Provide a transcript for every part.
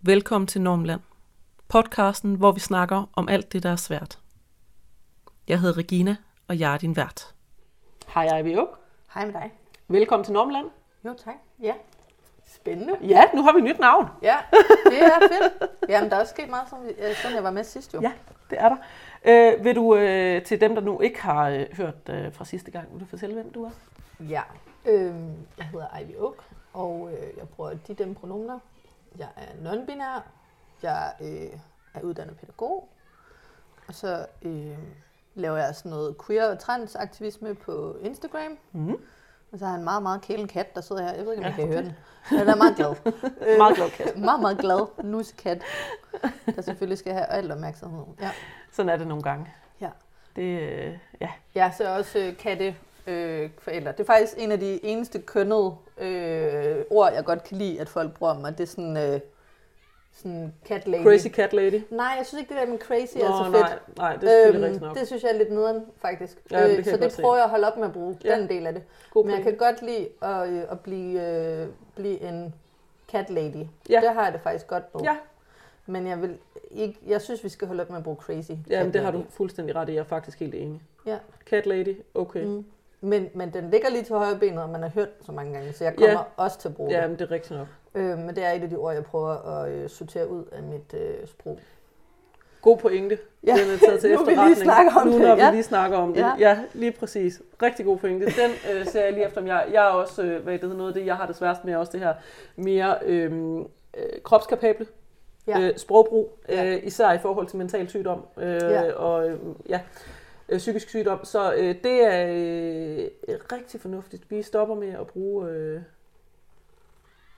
Velkommen til Normland. Podcasten, hvor vi snakker om alt det, der er svært. Jeg hedder Regina, og jeg er din vært. Hej Ivy Oak. Hej med dig. Velkommen til Normland. Jo, tak. Ja. Spændende. Ja, nu har vi et nyt navn. Ja, det er fedt. Jamen, der er også sket meget, som, øh, siden jeg var med sidst jo. Ja, det er der. Øh, vil du øh, til dem, der nu ikke har øh, hørt øh, fra sidste gang, vil du fortælle, hvem du er? ja. Øhm, jeg hedder Ivy Oak, og øh, jeg bruger de dem pronomener. Jeg er non-binær. Jeg øh, er uddannet pædagog. Og så øh, laver jeg sådan noget queer og transaktivisme på Instagram. Mm. Og så har jeg en meget, meget kælen kat, der sidder her. Jeg ved ikke, om Ja, jeg kan høre den. Men den er meget glad. Øh, Meget glad kat. meget, meget glad nussekat, der selvfølgelig skal have al opmærksomhed. Ja. Sådan er det nogle gange. Ja. Det, øh, ja. Jeg er så også øh, katte øh, forældre. Det er faktisk en af de eneste kønnede øh, ord, jeg godt kan lide, at folk bruger om mig. Det er sådan, øh, sådan cat lady. Crazy Cat Lady. Nej, jeg synes ikke, det der med crazy Nå, er så fedt. nej, nej, det er øhm, rigtigt nok. det synes jeg er lidt nederen, faktisk. Ja, det øh, så det se. prøver jeg at holde op med at bruge, Ja. den del af det. God Men jeg kan godt lide at, øh, at blive, øh, blive en cat lady. Ja. Det har jeg det faktisk godt på. Ja, Men jeg, vil ikke, jeg synes, vi skal holde op med at bruge crazy. jamen, cat det har du fuldstændig ret i. Jeg er faktisk helt enig. Ja. Cat Lady, okay. Mm. Men, men den ligger lige til højre benet, og man har hørt den så mange gange, så jeg kommer Ja. også til at bruge Ja, det. men det er rigtigt nok. Øh, men det er et af de ord, jeg prøver at øh, sortere ud af mit øh, sprog. God pointe. Ja, Den er taget til nu vi lige snakker om nu, det, når vi ja. lige snakker om det. Ja, Ja. ja lige præcis. Rigtig god pointe. Den øh, ser jeg lige efter. Jeg, jeg er også, øh, hvad det hedder, noget af det, jeg har det sværest med, også det her mere øh, øh, kropskapable Ja. øh, sprogbrug, Ja. øh, især i forhold til mental sygdom øh, Ja. og øh, ja, øh, psykisk sygdom. Så øh, det er øh, rigtig fornuftigt. Vi stopper med at bruge, øh,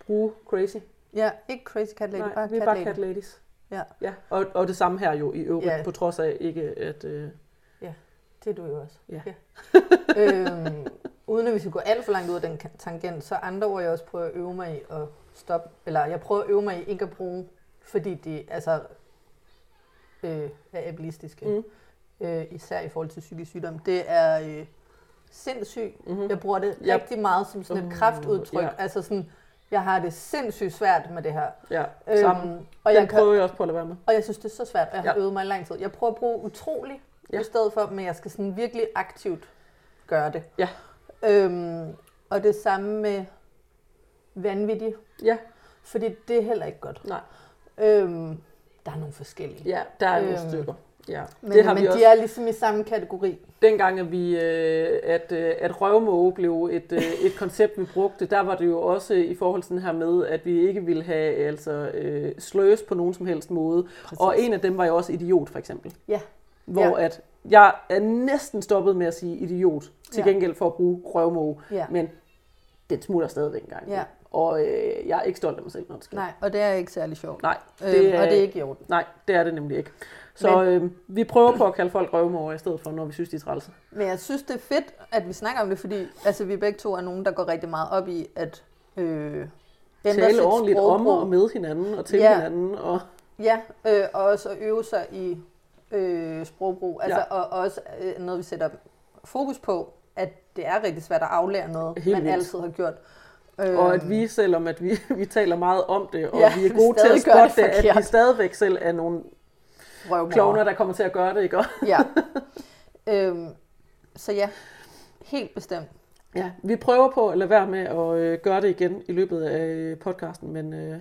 bruge crazy. Ja, ikke crazy cat lady, Nej, bare vi er cat bare lady. cat ladies. Ja. ja. Og, og det samme her jo i øvrigt, Ja. på trods af ikke at... Øh, Det er du jo også. Ja. øhm, uden at vi skal gå alt for langt ud af den tangent, så andre ord, jeg også prøver at øve mig i at stoppe, eller jeg prøver at øve mig i ikke at bruge, fordi de altså, øh, er ableistiske. Mm. Øh, især i forhold til psykisk sygdom, det er øh, sindssyg. mm-hmm. Jeg bruger det Ja. rigtig meget som sådan et kraftudtryk. ja. Altså sådan, jeg har det sindssygt svært med det her. Ja, sammen. og, Og jeg den kan, prøver jeg også på at lade være med. og jeg synes, det er så svært, og jeg har Ja. øvet mig i lang tid. Jeg prøver at bruge utrolig ja. i stedet for, men jeg skal sådan virkelig aktivt gøre det. Ja. Øhm, og det samme med vanvittig, Ja, fordi det er heller ikke godt. nej. Øhm, der er nogle forskellige. Ja, der er nogle Øhm, stykker. Ja. Men, det har men vi også. de er ligesom i samme kategori. Dengang, at, vi, øh, at, øh, at røvmåge blev et, øh, et koncept, vi brugte, der var det jo også i forhold til den her med, at vi ikke ville have altså, øh, sløs på nogen som helst måde. Præcis. Og en af dem var jo også idiot, for eksempel. Ja. Hvor Ja. at jeg er næsten stoppet med at sige idiot, til Ja. gengæld for at bruge røvmåge. Ja. Men den smutter stadigvæk en gang. Ja. Og øh, jeg er ikke stolt af mig selv, når det sker. Nej, og det er ikke særlig sjovt. Nej, Øhm, det er, og det er ikke i orden. Nej, det er det nemlig ikke. Så Men- øh, vi prøver på at kalde folk røvmåger i stedet for, når vi synes, de er trælse. Men jeg synes, det er fedt, at vi snakker om det, fordi altså, vi begge to er nogen, der går rigtig meget op i at øh, ændre Tale ordentligt om og med hinanden og til Ja. hinanden. Og, Ja, øh, og også at øve sig i øh, sprogbrug. Altså, Ja. Og også øh, noget, vi sætter fokus på, at det er rigtig svært at aflære noget, Helt man vildt. altid har gjort. Og at vi, selvom at vi, vi taler meget om det, og Ja, vi er vi gode til at gør det spotte det, at vi stadigvæk selv er nogle røvmor. Klovner, der kommer til at gøre det, ikke? Ja. øhm, så ja, helt bestemt. ja, vi prøver på at lade være med at øh, gøre det igen i løbet af øh, podcasten, men øh,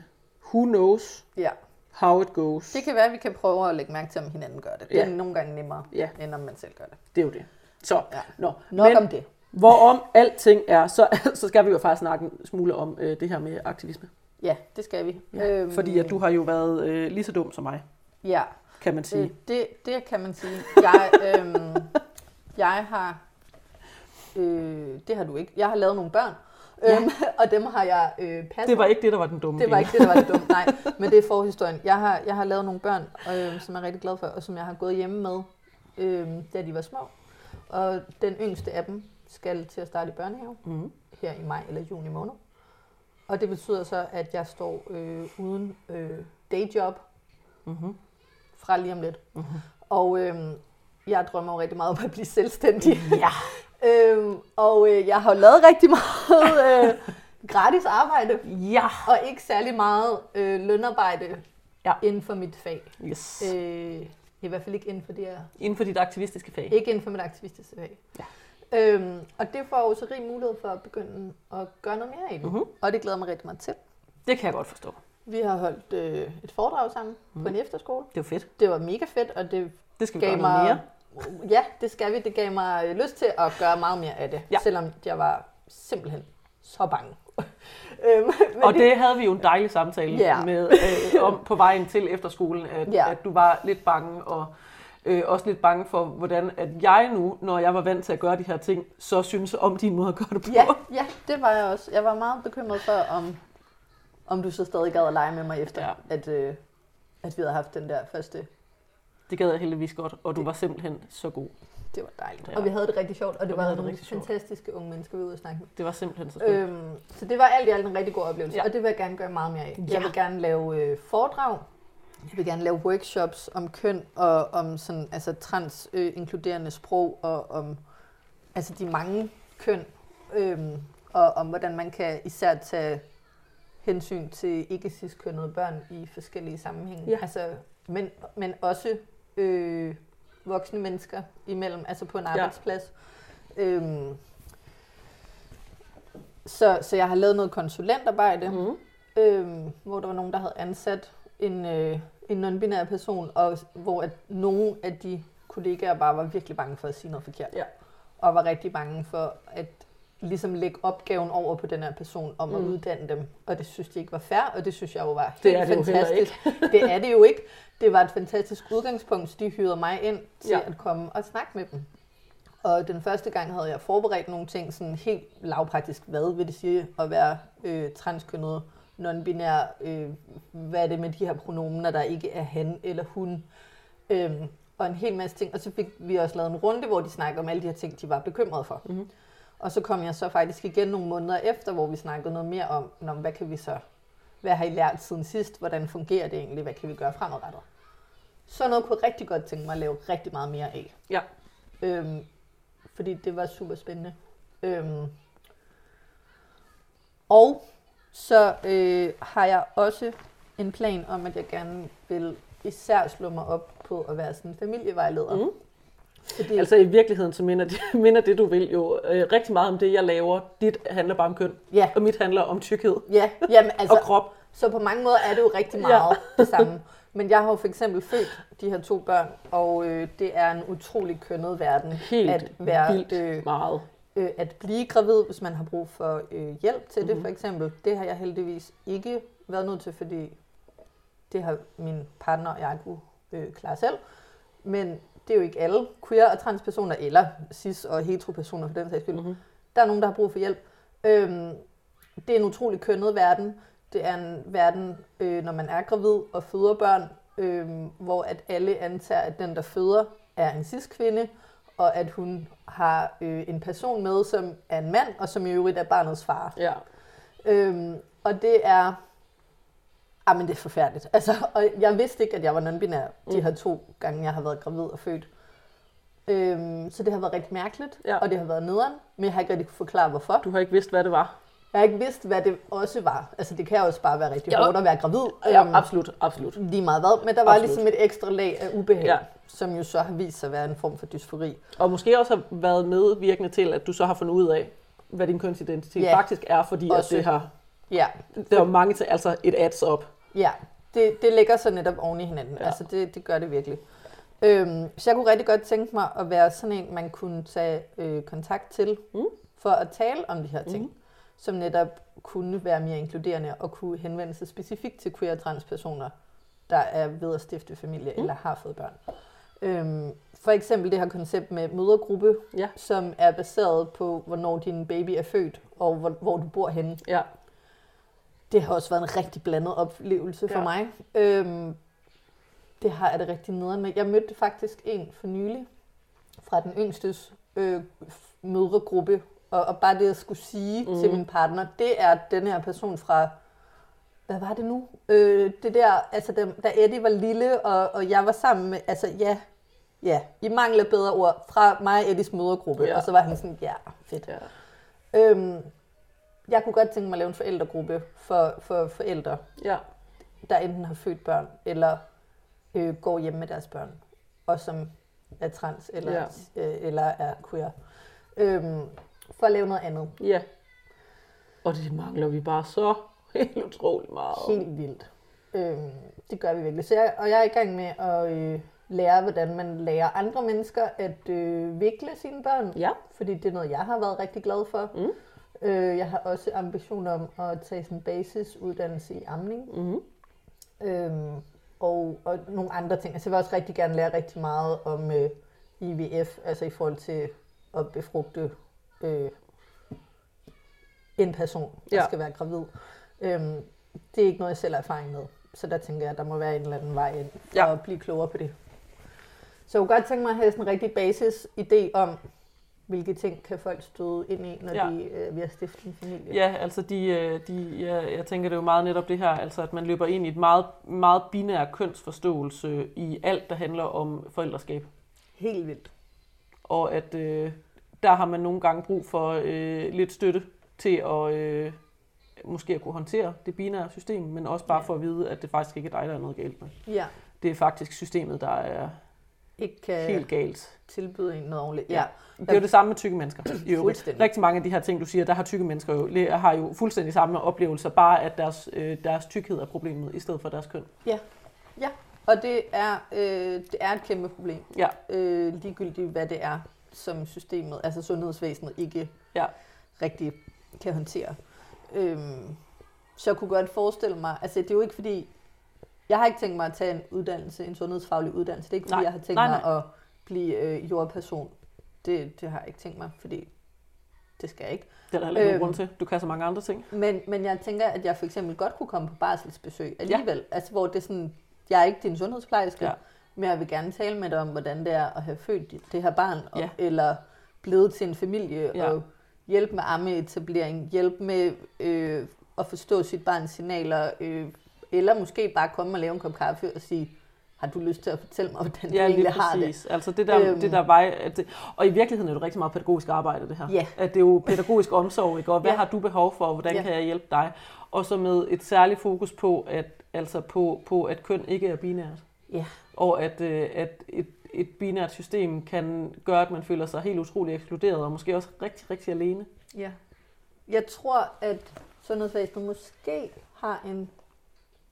who knows Ja. how it goes. Det kan være, at vi kan prøve at lægge mærke til, om hinanden gør det. Det Ja. er nogle gange nemmere, Ja. end om man selv gør det. Det er jo det. Så, Ja. nå. Nok men, om det. Hvorom alting er, så, så skal vi jo faktisk snakke en smule om øh, det her med aktivisme. Ja, det skal vi. Ja, øhm, fordi at du har jo været øh, lige så dum som mig, Ja, kan man sige. det, det, det kan man sige. Jeg, øhm, jeg har... Øh, det har du ikke. Jeg har lavet nogle børn, Ja. øhm, og dem har jeg øh, passet. Det var ikke det, der var den dumme det var del. ikke det, der var det dumme. Nej, men det er forhistorien. Jeg har, jeg har lavet nogle børn, øh, som jeg er rigtig glad for, og som jeg har gået hjemme med, øh, da de var små. Og den yngste af dem skal til at starte i børnehave Mm. her i maj eller juni måned. Og det betyder så, at jeg står øh, uden øh, dayjob Mm-hmm. Fra lige om lidt. Mhm. Og øh, jeg drømmer jo rigtig meget om at blive selvstændig. Ja. øhm, og øh, jeg har jo lavet rigtig meget øh, gratis arbejde, Ja. og ikke særlig meget øh, lønarbejde Ja. inden for mit fag. Yes. Øh, I hvert fald ikke inden for det her Inden for dit aktivistiske fag. Ikke inden for mit aktivistiske fag. Ja. Øhm, og det får jo så rig mulighed for at begynde at gøre noget mere i det. Mhm. Og det glæder mig rigtig meget til. Det kan jeg godt forstå. Vi har holdt øh, et foredrag sammen Mhm. på en efterskole. Det jo fedt. Det var mega fedt, og det Det skal vi gav gøre noget mig... mere. Ja, det skal vi. Det gav mig øh, lyst til at gøre meget mere af det. Ja. Selvom jeg var simpelthen så bange. øhm, men Og det havde vi jo en dejlig samtale Ja. med øh, om på vejen til efterskolen, at, Ja. at du var lidt bange og øh, også lidt bange for, hvordan at jeg nu, når jeg var vant til at gøre de her ting, så synes om din måde at gøre det på. Ja, ja, det var jeg også. Jeg var meget bekymret for, om, om du så stadig gad at lege med mig efter, Ja. at, øh, at vi havde haft den der første Det gad jeg heldigvis godt, og du var simpelthen så god. Det var dejligt. Ja. Og vi havde det rigtig sjovt, og det Og var havde det nogle rigtig sjovt. fantastiske unge mennesker, vi var ude at snakke med. Det var simpelthen så skønt. Øhm, så det var alt i alt en rigtig god oplevelse, Ja. og det vil jeg gerne gøre meget mere af. Ja. Jeg vil gerne lave øh, foredrag, jeg vil gerne lave workshops om køn og om sådan, altså trans øh, inkluderende sprog og om altså de mange køn, øhm, og om hvordan man kan især tage hensyn til ikke cis-kønnede børn i forskellige sammenhænge. Ja. Altså, men, men også øh, voksne mennesker imellem, altså på en arbejdsplads. Øhm, så, så jeg har lavet noget konsulentarbejde, Mm. øhm, hvor der var nogen, der havde ansat en, øh, en non-binær person, og hvor at nogle af de kollegaer bare var virkelig bange for at sige noget forkert. Ja. Og var rigtig bange for at ligesom lægge opgaven over på den her person om at Mm. uddanne dem. Og det synes de ikke var fair, og det synes jeg jo var helt Det er det jo heller fantastisk. det er det jo ikke. Det var et fantastisk udgangspunkt, så de hyrede mig ind til Ja. at komme og snakke med dem. Og den første gang havde jeg forberedt nogle ting, sådan helt lavpraktisk. Hvad vil det sige at være øh, transkønnet, non-binær? Øh, hvad er det med de her pronomener, der ikke er han eller hun? Øhm, og en hel masse ting. Og så fik vi også lavet en runde, hvor de snakkede om alle de her ting, de var bekymrede for. Mhm. Og så kom jeg så faktisk igen nogle måneder efter, hvor vi snakkede noget mere om, men hvad kan vi så, hvad har I lært siden sidst? Hvordan fungerer det egentlig? Hvad kan vi gøre fremadrettet? Så noget kunne jeg rigtig godt tænke mig at lave rigtig meget mere af. Ja. Øhm, fordi det var super spændende. Øhm, og så øh, har jeg også en plan om, at jeg gerne vil især slå mig op på at være sådan en familievejleder. Mm. Fordi, Altså i virkeligheden, så minder det, minder det du vil jo øh, rigtig meget om det, jeg laver. Dit handler bare om køn, ja, og mit handler om tykkhed ja, jamen, altså, og krop. Så på mange måder er det jo rigtig meget ja. det samme. Men jeg har jo for eksempel født de her to børn, og øh, det er en utrolig kønnet verden Helt at være vildt øh, meget. øh, at blive gravid, hvis man har brug for øh, hjælp til det Mhm. for eksempel. Det har jeg heldigvis ikke været nødt til, fordi det har min partner og jeg kunne øh, klare selv. Men det er jo ikke alle queer og transpersoner, eller cis og heteropersoner for den sags skyld. Mm-hmm. Der er nogen, der har brug for hjælp. Øhm, det er en utrolig kønnet verden. Det er en verden, øh, når man er gravid og føder børn, øh, hvor at alle antager, at den, der føder, er en cis-kvinde, og at hun har øh, en person med, som er en mand, og som i øvrigt er barnets far. Ja. Øhm, og det er... Ah, men det er forfærdeligt. Altså, og jeg vidste ikke, at jeg var non-binær de Mm. her to gange, jeg har været gravid og født. Øhm, så det har været rigtig mærkeligt, Ja. og det har været nederen, men jeg har ikke rigtig kunne forklare, hvorfor. Du har ikke vidst, hvad det var. Jeg har ikke vidst, hvad det også var. Altså, det kan også bare være rigtig Ja. hårdt at være gravid. Ja, øhm, absolut, absolut. Lige meget hvad, men der var Absolut. ligesom et ekstra lag af ubehag, Ja. som jo så har vist sig at være en form for dysfori. Og måske også har været medvirkende til, at du så har fundet ud af, hvad din kønsidentitet Ja. faktisk er, fordi at Også. det har, Ja, der er mange til, altså et adds op. Ja, det, det ligger så netop oven i hinanden. Ja. Altså, det, det gør det virkelig. Øhm, så jeg kunne rigtig godt tænke mig at være sådan en, man kunne tage øh, kontakt til, Mm. for at tale om de her ting, Mm. som netop kunne være mere inkluderende og kunne henvende sig specifikt til queer og transpersoner, der er ved at stifte familie Mm. eller har fået børn. Øhm, for eksempel det her koncept med mødergruppe, Ja. som er baseret på, hvornår din baby er født, og hvor, hvor du bor henne Ja. Det har også været en rigtig blandet oplevelse for Ja. mig. Øhm, det har jeg det rigtig nederen med. Jeg mødte faktisk en for nylig fra den yngstes øh, mødregruppe, og, og bare det at skulle sige Mhm. mm. til min partner, det er den her person fra, hvad var det nu? Øh, det der, altså da, da Eddie var lille, og, og jeg var sammen med, altså ja, ja, I mangler bedre ord, fra mig og Eddies mødregruppe, ja. og så var han sådan, ja, fedt. ja. Øhm, jeg kunne godt tænke mig at lave en forældregruppe for, for forældre, Ja. der enten har født børn, eller øh, går hjem med deres børn, og som er trans, eller, Ja. øh, eller er queer. Øhm, for at lave noget andet. Ja. Og det mangler vi bare så helt utroligt meget. Helt vildt. Øhm, det gør vi virkelig. Så jeg, og jeg er i gang med at øh, lære, hvordan man lærer andre mennesker at øh, vikle sine børn. Ja. Fordi det er noget, jeg har været rigtig glad for. Mm. Øh, jeg har også ambitioner om at tage sådan en basisuddannelse i amning. Mm-hmm. Øhm, og, og nogle andre ting. Altså jeg vil også rigtig gerne lære rigtig meget om øh, IVF, altså i forhold til at befrugte øh, en person, der Ja. skal være gravid. Øhm, det er ikke noget, jeg selv har erfaring med. Så der tænker jeg, at der må være en eller anden vej ind for Ja. at blive klogere på det. Så jeg kunne godt tænke mig at have sådan en rigtig basis idé om, hvilke ting kan folk støde ind i, når Ja. de øh, at stifte en familie. Ja, altså de, øh, de, ja, jeg tænker det er jo meget netop det her, altså at man løber ind i et meget, meget binær kønsforståelse i alt, der handler om forældreskab. Helt vildt. Og at øh, der har man nogle gange brug for øh, lidt støtte til at øh, måske at kunne håndtere det binære system, men også bare Ja. for at vide, at det faktisk ikke er dig, der er noget galt med. Ja, Det er faktisk systemet, der er ikke kan helt galt. tilbyde en noget ordentligt. Ja. Ja, Det er jo det samme med tykke mennesker. I øvrigt. Rigtig mange af de her ting, du siger, der har tykke mennesker jo, har jo fuldstændig samme oplevelser, bare at deres, øh, deres tykkhed er problemet, i stedet for deres køn. Og det er, øh, det er et kæmpe problem. Ja. Øh, ligegyldigt hvad det er, som systemet, altså sundhedsvæsenet, ikke Ja. rigtig kan håndtere. Øhm, så jeg kunne godt forestille mig, altså det er jo ikke fordi, jeg har ikke tænkt mig at tage en uddannelse, en sundhedsfaglig uddannelse. Det er ikke fordi, Nej. jeg har tænkt Nej, mig at blive øh, jordperson. Det, det har jeg ikke tænkt mig, fordi det skal jeg ikke. Det er der heller ikke Øhm. grund til. Du kan så mange andre ting. Men, men jeg tænker, at jeg for eksempel godt kunne komme på barselsbesøg alligevel. Ja. Altså, hvor det er sådan, jeg er ikke din sundhedsplejerske, ja. men jeg vil gerne tale med dig om, hvordan det er at have født det her barn, og, Ja. eller blevet til en familie, Ja. og hjælpe med ammeetablering, hjælpe med øh, at forstå sit barns signaler, øh, eller måske bare komme og lave en kop kaffe og sige, har du lyst til at fortælle mig, hvordan Ja, du egentlig har det? Altså det der, Øhm. det der vej, at det, og i virkeligheden er det rigtig meget pædagogisk arbejde, det her. Ja. At det er jo pædagogisk omsorg, ikke? Og hvad Ja. har du behov for, og hvordan Ja. kan jeg hjælpe dig? Og så med et særligt fokus på, at, altså på, på, at køn ikke er binært. Ja. Og at, øh, at et, et binært system kan gøre, at man føler sig helt utrolig ekskluderet, og måske også rigtig, rigtig alene. Ja. Jeg tror, at sundhedsvæsenet måske har en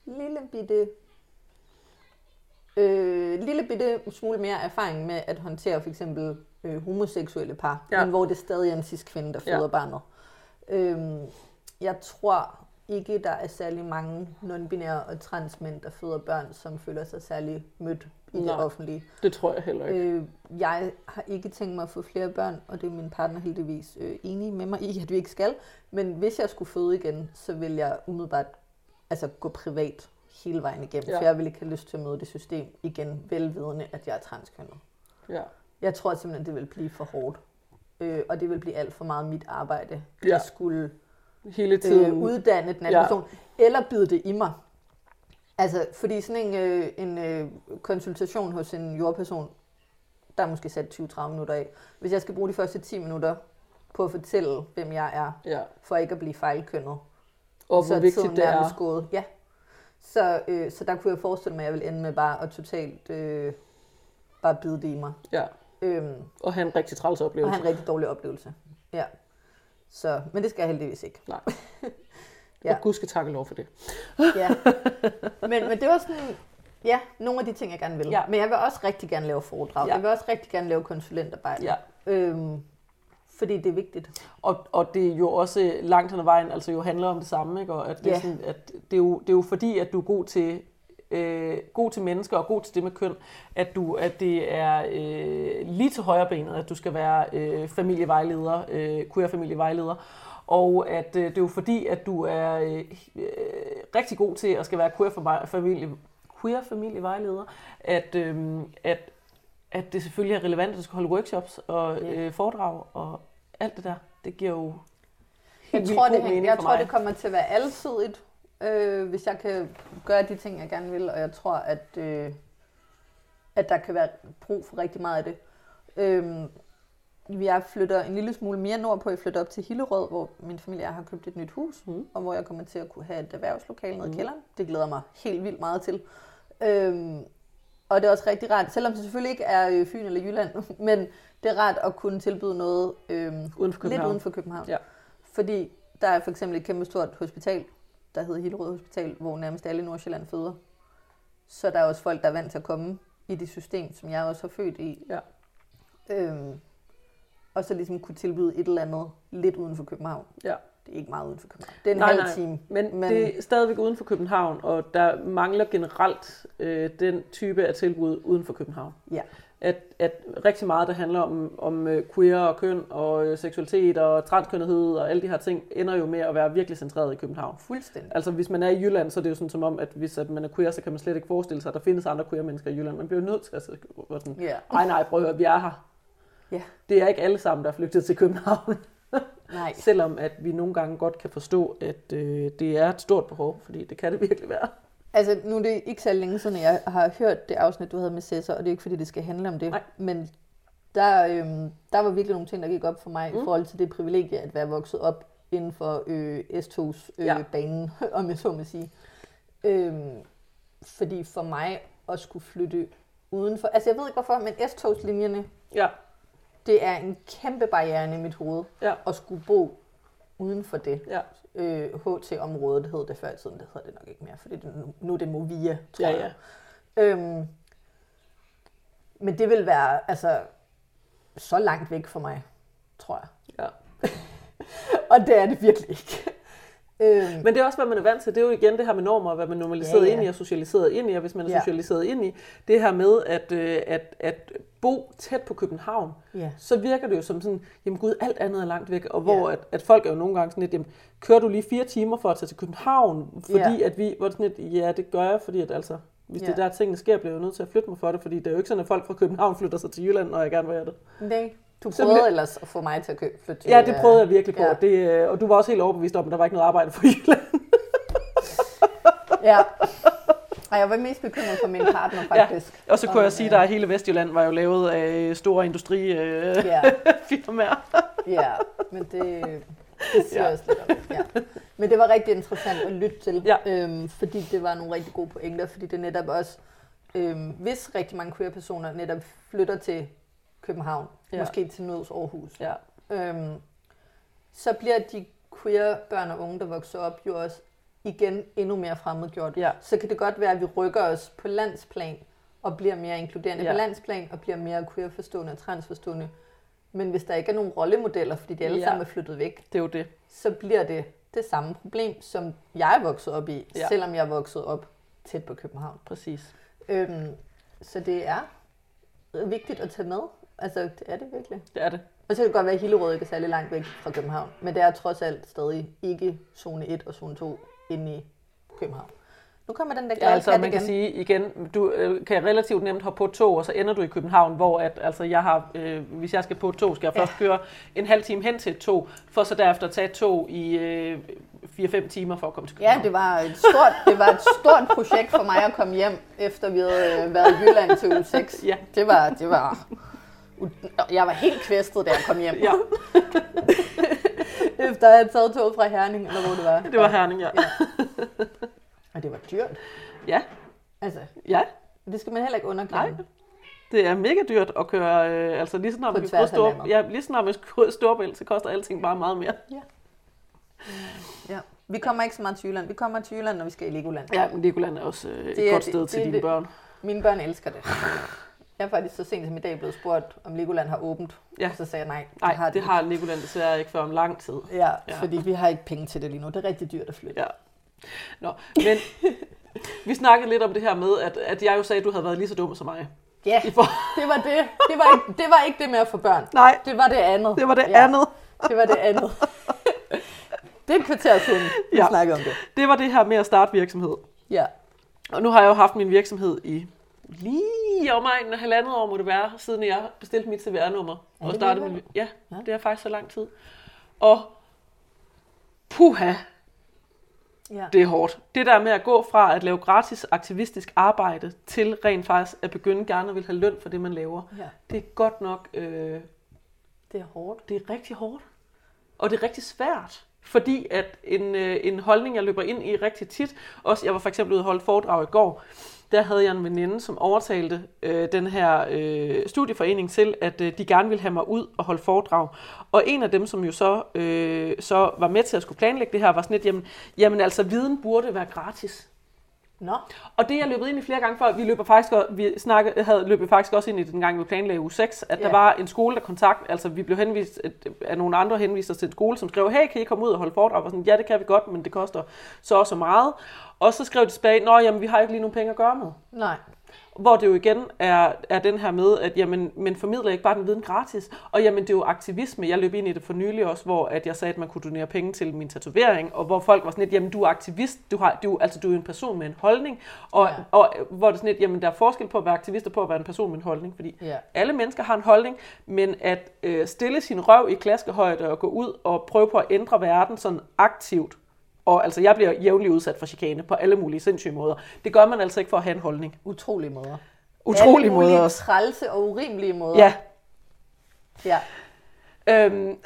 lille bitte, øh, lille bitte smule mere erfaring med at håndtere for eksempel øh, homoseksuelle par, Ja. ja. men hvor det stadig er en cis-kvinde, der Ja. føder barnet. Øhm, jeg tror ikke, der er særlig mange non-binære og transmænd, der føder børn, som føler sig særlig mødt i Nej. det offentlige. Det tror jeg heller ikke. Øh, jeg har ikke tænkt mig at få flere børn, og det er min partner heldigvis øh, enig med mig i, at vi ikke skal. Men hvis jeg skulle føde igen, så vil jeg umiddelbart altså, gå privat hele vejen igennem, Ja. for jeg vil ikke have lyst til at møde det system igen, velvidende, at jeg er transkønnet. Ja. Jeg tror simpelthen, det vil blive for hårdt. Øh, og det vil blive alt for meget mit arbejde, Ja. at skulle Hele øh, tiden. uddanne den anden Ja. ja. person, eller bide det i mig. Altså, fordi sådan en, øh, en øh, konsultation hos en jordperson, der er måske sat 20-30 minutter af. Hvis jeg skal bruge de første 10 minutter på at fortælle, hvem jeg er, ja. for ikke at blive fejlkønnet, Og så hvor er vigtigt det er. gået. Ja. Så, øh, så der kunne jeg forestille mig, at jeg vil ende med bare at totalt øh, bare bide det i mig. Ja. Øhm, Og have en rigtig træls og oplevelse. have en rigtig dårlig oplevelse. Ja. Så, men det skal jeg heldigvis ikke. Nej. Ja. Og Gud skal takke lov for det. Ja. Men, men det var sådan, ja, nogle af de ting, jeg gerne vil. Ja. Men jeg vil også rigtig gerne lave foredrag. Ja. Jeg vil også rigtig gerne lave konsulentarbejde. Ja. Øhm, fordi det er vigtigt. Og, og det er jo også langt hen ad vejen, altså jo handler om det samme, ikke? Og at det, er Ja. sådan, at det, er jo, det er jo fordi, at du er god til, øh, god til mennesker og god til det med køn, at, du, at det er øh, lige til højre benet, at du skal være øh, familievejleder, øh, queer-familievejleder. Og at øh, det er jo fordi, at du er øh, øh, rigtig god til at skal være queer-familie, queer-familievejleder, at, øh, at, at det selvfølgelig er relevant, at du skal holde workshops og Ja. øh, foredrag og alt det der. Det giver jo Jeg tror, det, mening jeg tror, det kommer til at være alsidigt, øh, hvis jeg kan gøre de ting, jeg gerne vil. Og jeg tror, at, øh, at der kan være brug for rigtig meget af det. Øhm, jeg flytter en lille smule mere nordpå. Jeg flytter op til Hillerød, hvor min familie har købt et nyt hus, Mm. og hvor jeg kommer til at kunne have et erhvervslokale nede i Mm. kælderen. Det glæder mig helt vildt meget til. Øhm, og det er også rigtig rart, selvom det selvfølgelig ikke er øh, Fyn eller Jylland, men det er rart at kunne tilbyde noget øhm, Uden for lidt København. uden for København. Ja. Fordi der er for eksempel et kæmpe stort hospital, der hedder Hillerød Hospital, hvor nærmest alle i Nordsjælland føder. Så der er også folk, der er vant til at komme i det system, som jeg også har født i. Ja. Øhm, og så ligesom kunne tilbyde et eller andet lidt uden for København. Ja. Det er ikke meget uden for København. Det er en Nej, halv nej. time. Men, Men- Men det er stadigvæk uden for København, og der mangler generelt øh, den type af tilbud uden for København. Ja. At, at rigtig meget, der handler om, om øh, queer og køn og øh, seksualitet og transkønnethed og alle de her ting, ender jo med at være virkelig centreret i København. Fuldstændig. Altså hvis man er i Jylland, så er det jo sådan som om, at hvis at man er queer, så kan man slet ikke forestille sig, at der findes andre queer mennesker i Jylland. Man bliver nødt til at sige, sådan, Ja. nej nej, prøv at høre, vi er her. Ja. Det er ikke alle sammen, der er flygtet til København. Nej. Selvom at vi nogle gange godt kan forstå, at øh, det er et stort behov, fordi det kan det virkelig være. Altså, nu er det ikke så længe siden, jeg har hørt det afsnit, du havde med Cæsar, og det er ikke, fordi det skal handle om det. Nej. Men der, øhm, der var virkelig nogle ting, der gik op for mig mm. i forhold til det privilegie at være vokset op inden for øh, S2's øh, Ja. banen, om jeg så må sige. Øhm, fordi for mig at skulle flytte udenfor... Altså, jeg ved ikke hvorfor, men S-togslinjerne, Ja, det er en kæmpe barriere i mit hoved Ja. at skulle bo uden for det. ja, Øh, HT-området hed det før i tiden, det hedder det nok ikke mere, fordi det, nu, nu er det Movia, tror ja, jeg. ja. Øhm, men det vil være altså så langt væk for mig, tror jeg. Ja. Og det er det virkelig ikke. Øhm, Men det er også, hvad man er vant til. Det er jo igen det her med normer, hvad man er normaliseret Ja, ja. ind i og socialiseret ind i. Og hvis man er Ja. socialiseret ind i det her med at, øh, at, at bo tæt på København, ja. så virker det jo som sådan, jamen gud, alt andet er langt væk. Og hvor Ja. at, at folk er jo nogle gange sådan lidt, jamen, kører du lige fire timer for at tage til København? Fordi Ja. at vi, hvor det sådan lidt, ja, det gør jeg, fordi at altså, hvis det Ja. er der tingene sker, bliver jeg jo nødt til at flytte mig for det, fordi det er jo ikke sådan, at folk fra København flytter sig til Jylland, når jeg gerne vil have det. Nej, du prøvede bliver- ellers at få mig til at kø- flytte til... Ja, det øh, prøvede jeg virkelig på, ja. ja. det, øh, og du var også helt overbevist om, at der var ikke noget arbejde for Jylland. Ja. Og jeg var mest bekymret for min partner, faktisk. Og så kunne Om, jeg sige, øh, at hele Vestjylland var jo lavet af store industrifirmaer. Ja, ja, men det, det siger Ja. ja. også lidt om det. Ja. Men det var rigtig interessant at lytte til, Ja. øhm, fordi det var nogle rigtig gode pointer, fordi det netop også, øhm, hvis rigtig mange queer-personer netop flytter til København, Ja. måske til Nøds Aarhus, Ja, øhm, så bliver de queer børn og unge, der vokser op, jo også igen endnu mere fremmedgjort. ja, Så kan det godt være, at vi rykker os på landsplan og bliver mere inkluderende Ja. på landsplan og bliver mere queer-forstående og transforstående. Men hvis der ikke er nogen rollemodeller, fordi de alle Ja. sammen er flyttet væk, det er jo det. så bliver det det samme problem, som jeg er vokset op i, ja. selvom jeg er vokset op tæt på København. Præcis. Øhm, så det er vigtigt at tage med. Altså, det er det virkelig. Det er det. Og så kan det godt være, at Hillerød ikke er særlig langt væk fra København, men det er trods alt stadig ikke zone 1 og zone 2 inde i København. Nu kommer den der Ja, glade altså man kan igen. sige igen, du øh, kan relativt nemt hoppe på et tog, og så ender du i København, hvor at, altså jeg har, øh, hvis jeg skal på et tog, skal jeg Ja. først køre en halv time hen til et tog, for så derefter at tage et tog i øh, 4-5 timer for at komme til Ja, København. det var, et stort, det var et stort projekt for mig at komme hjem, efter vi havde øh, været i Jylland til uge 6. Ja. Det var, det var, jeg var helt kvæstet, da jeg kom hjem. Ja, Efter at have taget toget fra Herning, eller hvor det var. det var Herning, ja. Ja. Og det var dyrt. Ja, Altså, ja. det skal man heller ikke underkende. Nej. Det er mega dyrt at køre, øh, altså lige snart krydse Stor, ja, lige snart skal krydse Storbælt, så koster alting bare meget mere. Ja. Vi kommer ikke så meget til Jylland. Vi kommer til Jylland, når vi skal i Legoland. Ja, men Legoland er også øh, et Det er godt det- sted det til er dine det. børn. Mine børn elsker det. Jeg er faktisk så sent som i dag blevet spurgt, om Legoland har åbent. Ja. Og så sagde jeg nej. det Nej, har det har Legoland desværre ikke før om lang tid. Ja, Ja. fordi vi har ikke penge til det lige nu. Det er rigtig dyrt at flytte. Ja. Nå, men vi snakkede lidt om det her med, at, at jeg jo sagde, at du havde været lige så dum som mig. Ja, for... det var det. Det var ikke det, var ikke det med at få børn. Nej, Det var det andet. det var det Ja. andet. Det var det andet. Det er et kvarter siden, vi ja. snakkede om det. Det var det her med at starte virksomhed. Ja. Og nu har jeg jo haft min virksomhed i lige om en halvandet år, må det være, siden jeg bestilte mit CVR-nummer. Er og startede min, ja, Ja. det er faktisk så lang tid. Og puha, ja. det er hårdt. Det der med at gå fra at lave gratis aktivistisk arbejde til rent faktisk at begynde gerne at vil have løn for det, man laver. ja. Det er godt nok, øh, Det er hårdt. Det er rigtig hårdt. Og det er rigtig svært. Fordi at en, øh, en holdning, jeg løber ind i rigtig tit, også jeg var for eksempel ude og holde foredrag i går, der havde jeg en veninde, som overtalte øh, den her øh, studieforening til, at øh, de gerne ville have mig ud og holde foredrag. Og en af dem, som jo så, øh, så var med til at skulle planlægge det her, var sådan lidt, jamen, jamen altså, viden burde være gratis. Nå, Og det er jeg løbet ind i flere gange før. Vi løber faktisk, vi snakkede, havde løbet faktisk også ind i den gang, vi planlagde uge 6, at ja. der var en skole, der kontakt, altså vi blev henvist, et- af nogle andre henvist os til en skole, som skrev, hey, kan I komme ud og holde foredrag? Og sådan, ja, det kan vi godt, men det koster så og så meget. Og så skrev de tilbage, nå, jamen, vi har ikke lige nogen penge at gøre med. nej. Hvor det jo igen er, er den her med, at jamen, men formidler ikke bare den viden gratis. Og jamen, det er jo aktivisme. Jeg løb ind i det for nylig også, hvor at jeg sagde, at man kunne donere penge til min tatovering, og hvor folk var sådan lidt, jamen du er aktivist, du, har, du, altså, du er en person med en holdning, og, Ja. ja. og hvor det er sådan lidt, jamen der er forskel på at være aktivist og på at være en person med en holdning, fordi Ja. alle mennesker har en holdning, men at øh, stille sin røv i klaskehøjde og gå ud og prøve på at ændre verden sådan aktivt, og altså jeg bliver jævnligt udsat for chikane på alle mulige sindssyge måder. Det gør man altså ikke for at have en holdning. Utrolige måder. Utrolige Alle måder også. trælse og urimelige måder. Ja, ja. øhm,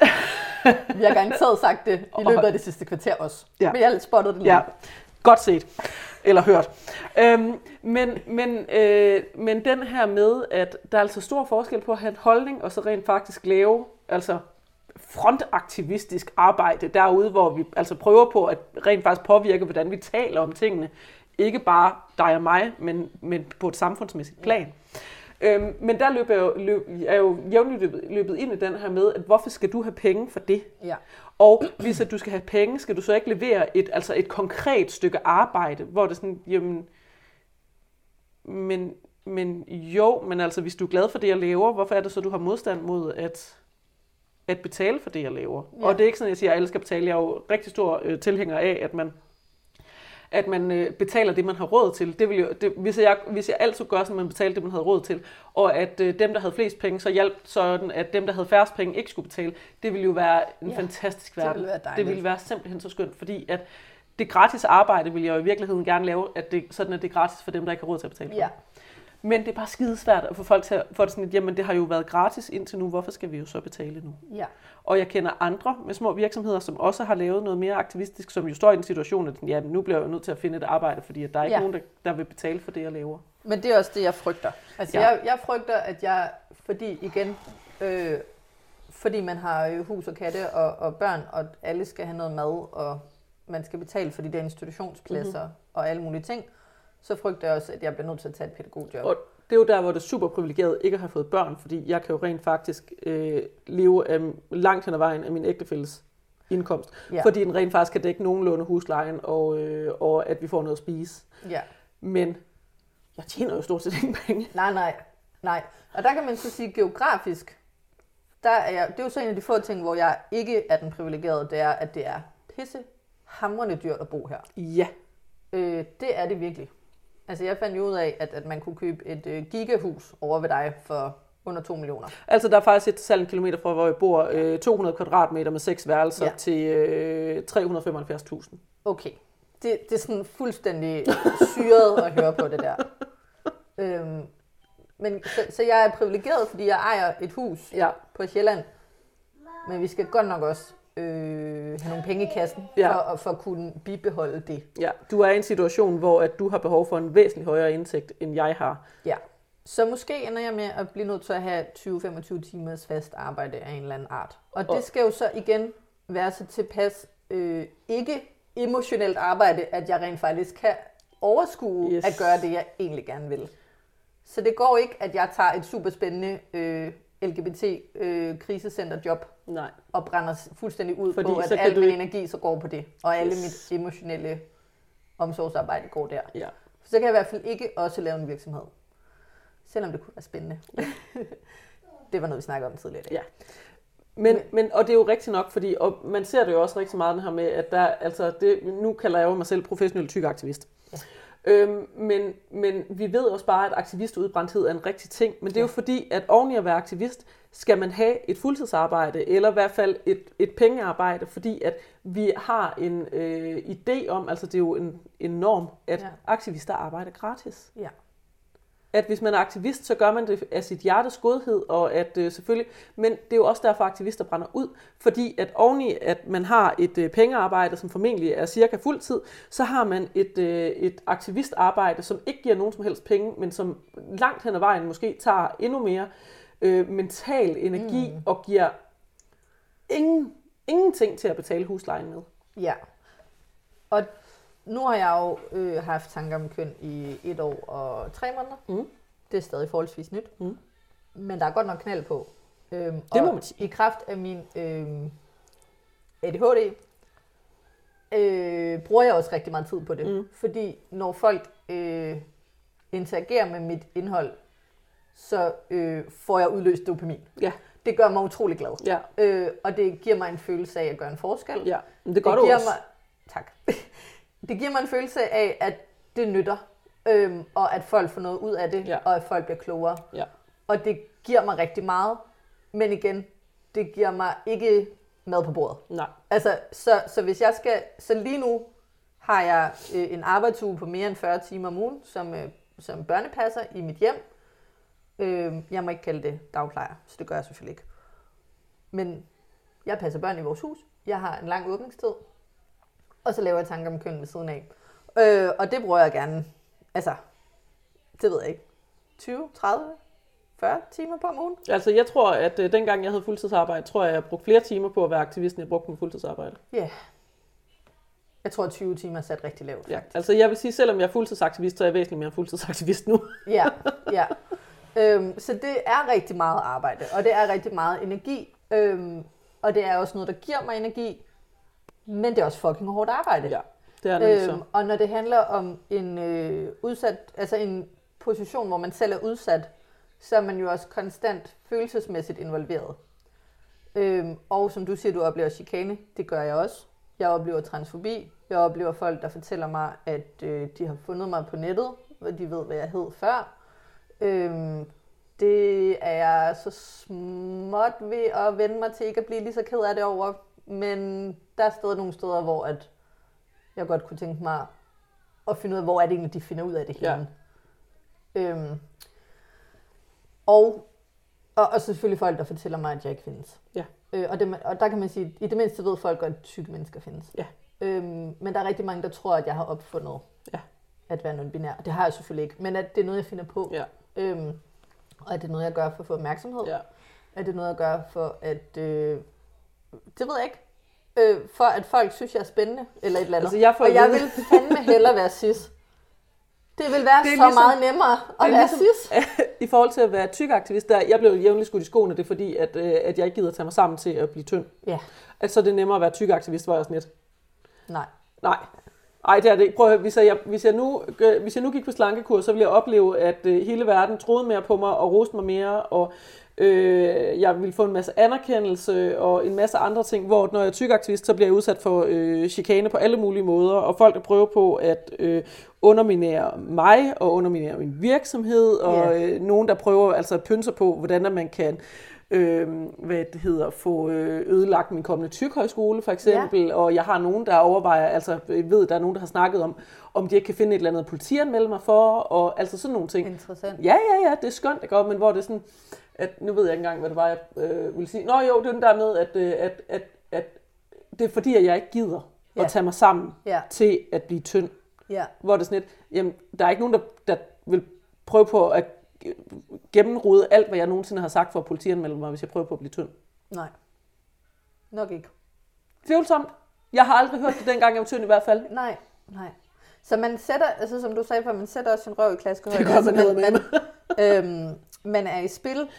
Vi har garanteret sagt det i løbet af det sidste kvarter også. Ja. Men jeg spottede det lige. Ja, godt set. Eller hørt. Øhm, men, men, øh, men den her med, at der er altså stor forskel på at have en holdning, og så rent faktisk lave altså frontaktivistisk arbejde derude, hvor vi altså prøver på at rent faktisk påvirke, hvordan vi taler om tingene. Ikke bare dig og mig, men, men på et samfundsmæssigt plan. Øhm, men der løb jeg jo, løb, jeg er jo jævnligt løbet, løbet ind i den her med, at hvorfor skal du have penge for det? ja. Og hvis at du skal have penge, skal du så ikke levere et, altså et konkret stykke arbejde, hvor det sådan, jamen, men, men jo, men altså hvis du er glad for det, jeg laver, hvorfor er det så, du har modstand mod at, at betale for det, jeg laver? Ja. Og det er ikke sådan, jeg siger, at alle skal betale. Jeg er jo rigtig stor øh, tilhænger af, at man at man øh, betaler det, man har råd til. Det vil jo, det, hvis, jeg, hvis jeg altid gør sådan, at man betalte det, man havde råd til, og at øh, dem, der havde flest penge, så hjalp sådan, at dem, der havde færrest penge, ikke skulle betale, det ville jo være en Ja, fantastisk det verden. ville være det dejligt. ville være simpelthen så skønt, fordi at det gratis arbejde vil jeg jo i virkeligheden gerne lave, at det, sådan at det er gratis for dem, der ikke har råd til at betale ja. det. Men det er bare skidesvært at få folk til at få det sådan, at jamen, det har jo været gratis indtil nu, hvorfor skal vi jo så betale nu? ja. Og jeg kender andre med små virksomheder, som også har lavet noget mere aktivistisk, som jo står i en situation, at ja, nu bliver jeg jo nødt til at finde et arbejde, fordi at der er ikke Ja. ja. nogen, der, der vil betale for det, jeg laver. Men det er også det, jeg frygter. Altså, Ja. jeg, jeg frygter, at jeg, fordi igen, øh, fordi man har øh, hus og katte og, og børn, og alle skal have noget mad, og man skal betale for de der institutionspladser mm-hmm. og alle mulige ting, så frygter jeg også, at jeg bliver nødt til at tage et pædagogjob. Og det er jo der, hvor det er super privilegeret ikke at have fået børn, fordi jeg kan jo rent faktisk øh, leve af, langt hen ad vejen af min ægtefælles indkomst, Ja. fordi den rent faktisk kan dække nogenlunde huslejen, og, øh, og at vi får noget at spise. Ja. Men jeg tjener jo stort set ingen penge. Nej, nej, nej. Og der kan man så sige geografisk, der er jeg, det er jo så en af de få ting, hvor jeg ikke er den privilegerede, det er, at det er pisse hamrende dyrt at bo her. Ja, Øh, det er det virkelig. Altså jeg fandt jo ud af, at, at man kunne købe et øh, gigahus over ved dig for under 2 millioner. altså der er faktisk et salg en kilometer fra, hvor jeg bor, øh, 200 kvadratmeter med seks værelser Ja. til øh, 375.000. Okay, det, det er sådan fuldstændig syret at høre på det der. Øhm, men, så, så jeg er privilegeret, fordi jeg ejer et hus Ja. på Sjælland. Men vi skal godt nok også øh, have nogle penge i kassen, Ja. for, at- for at kunne bibeholde det. Ja, du er i en situation, hvor at du har behov for en væsentlig højere indtægt, end jeg har. Ja. Så måske ender jeg med at blive nødt til at have 20-25 timers fast arbejde af en eller anden art. Og det skal jo så igen være så tilpas øh, ikke emotionelt arbejde, at jeg rent faktisk kan overskue yes. At gøre det, jeg egentlig gerne vil. Så det går ikke, at jeg tager et super spændende øh, LGBT-krisecenterjob Nej. og brænder fuldstændig ud Fordi på, at al min ikke- energi så går på det, og alle Yes. mit emotionelle omsorgsarbejde går der. Ja. Så kan jeg i hvert fald ikke også lave en virksomhed. Selvom det kunne være spændende. det var noget, vi snakkede om tidligere i dag. Ja. Men, men, og det er jo rigtigt nok, fordi og man ser det jo også rigtig meget den her med, at der, altså det, nu kalder jeg jo mig selv professionel tykaktivist. Øhm, men, men vi ved også bare, at aktivistudbrændthed er en rigtig ting. Men det er jo Ja. fordi, at oven i at være aktivist, skal man have et fuldtidsarbejde, eller i hvert fald et, et pengearbejde, fordi at vi har en øh, idé om, altså det er jo en, en norm, at ja. aktivister arbejder gratis. Ja. At hvis man er aktivist, så gør man det af sit hjertes godhed, og at øh, selvfølgelig, men det er jo også derfor, aktivister brænder ud, fordi at oveni, at man har et øh, pengearbejde, som formentlig er cirka fuldtid, så har man et, øh, et aktivistarbejde, som ikke giver nogen som helst penge, men som langt hen ad vejen måske tager endnu mere øh, mental energi mm. og giver ingen, ingenting til at betale huslejen med. Ja. Og nu har jeg jo øh, haft tanker om køn i et år og tre måneder. Mm. Det er stadig forholdsvis nyt. Mm. Men der er godt nok knald på. Øhm, Det må og man sige. I kraft af min øhm, ADHD, øh, bruger jeg også rigtig meget tid på det. Mm. Fordi når folk øh, interagerer med mit indhold, så øh, får jeg udløst dopamin. Ja, Det gør mig utrolig glad. ja, Øh, og det giver mig en følelse af at gøre en forskel. ja. Men det gør det du giver også. Mig, tak. det giver mig en følelse af, at det nytter, øhm, og at folk får noget ud af det, Ja. og at folk bliver klogere. Ja. Og det giver mig rigtig meget, men igen, det giver mig ikke mad på bordet. Nej. Altså, så, så hvis jeg skal, så lige nu har jeg øh, en arbejdsuge på mere end 40 timer om ugen, som, øh, som børnepasser i mit hjem. Øh, jeg må ikke kalde det dagplejer, så det gør jeg selvfølgelig ikke. Men jeg passer børn i vores hus. Jeg har en lang åbningstid. Og så laver jeg tanker om køn ved siden af. Øh, og det bruger jeg gerne, altså, det ved jeg ikke, 20, 30, 40 timer på om ugen. Altså, jeg tror, at øh, dengang jeg havde fuldtidsarbejde, tror jeg, jeg brugte flere timer på at være aktivist, end jeg brugte på fuldtidsarbejde. Ja. Yeah. Jeg tror, at 20 timer er sat rigtig lavt. Ja. Altså, jeg vil sige, selvom jeg er fuldtidsaktivist, så er jeg væsentligt mere fuldtidsaktivist nu. Ja, ja. Øhm, så det er rigtig meget arbejde, og det er rigtig meget energi. Øhm, og det er også noget, der giver mig energi, men det er også fucking hårdt arbejde. ja, det er nemlig øhm, så. og når det handler om en øh, udsat, altså en position, hvor man selv er udsat, så er man jo også konstant følelsesmæssigt involveret. Øhm, og som du siger, du oplever chikane, det gør jeg også. Jeg oplever transfobi. Jeg oplever folk, der fortæller mig, at øh, de har fundet mig på nettet, og de ved, hvad jeg hed før. Øhm, det er jeg så småt ved at vende mig til ikke at blive lige så ked af det over. Men der er stadig nogle steder, hvor at jeg godt kunne tænke mig at finde ud af, hvor er det egentlig, de finder ud af det Ja. henne. Øhm, og, og, og selvfølgelig folk, der fortæller mig, at jeg ikke findes. Ja. Øh, og, det, og der kan man sige, i det mindste ved folk godt, at tykke mennesker findes. Ja. Øhm, men der er rigtig mange, der tror, at jeg har opfundet Ja. at være non-binær. Det har jeg selvfølgelig ikke, men at det er noget, jeg finder på. Ja. Øhm, og at det er noget, jeg gør for at få opmærksomhed. Ja. At det er noget, jeg gør for at... Øh, det ved jeg ikke. Øh, for at folk synes, jeg er spændende, eller et eller andet. Altså, jeg får og at jeg vil fandme hellere være cis. Det vil være Det så ligesom- meget nemmere at være ligesom- cis. I forhold til at være tyk aktivist, der, jeg blev jævnligt skudt i skoene, det er fordi, at, øh, at jeg ikke gider tage mig sammen til at blive tynd. Ja, Altså, det er nemmere at være tyk aktivist, var jeg sådan lidt. nej. Nej. Ej, det er det ikke. Prøv at høre, hvis jeg, hvis, jeg nu, gør- hvis jeg nu gik på slankekur, så ville jeg opleve, at øh, hele verden troede mere på mig og roste mig mere, og øh, jeg ville få en masse anerkendelse og en masse andre ting, hvor når jeg er tykaktivist, så bliver jeg udsat for øh, chikane på alle mulige måder, og folk der prøver på at øh, underminere mig og underminere min virksomhed, og Ja. øh, nogen, der prøver altså at pynse på, hvordan man kan øh, hvad det hedder, få øh, ødelagt min kommende tykhøjskole for eksempel, ja. og jeg har nogen, der overvejer, altså jeg ved, der er nogen, der har snakket om, om de ikke kan finde et eller andet politianmelde mig for, og altså sådan nogle ting. Interessant. Ja, ja, ja, det er skønt, ikke? Og, men hvor det er sådan, at nu ved jeg ikke engang, hvad det var, jeg øh, ville sige. Nå jo, det er den der med, at, øh, at, at, at det er fordi, at jeg ikke gider Ja. at tage mig sammen Ja, til at blive tynd. ja. Hvor det er sådan lidt, jamen, der er ikke nogen, der, der vil prøve på at gennemrode alt, hvad jeg nogensinde har sagt for at politianmelde mig, hvis jeg prøver på at blive tynd. Nej. Nok ikke. Tvivlsomt. Jeg har aldrig hørt det dengang, jeg var tynd i hvert fald. Nej, nej. Så man sætter, altså som du sagde før, man sætter også sin røv i klaskehøjde. Det gør man altså, eddermame. man, øhm, man er i spil.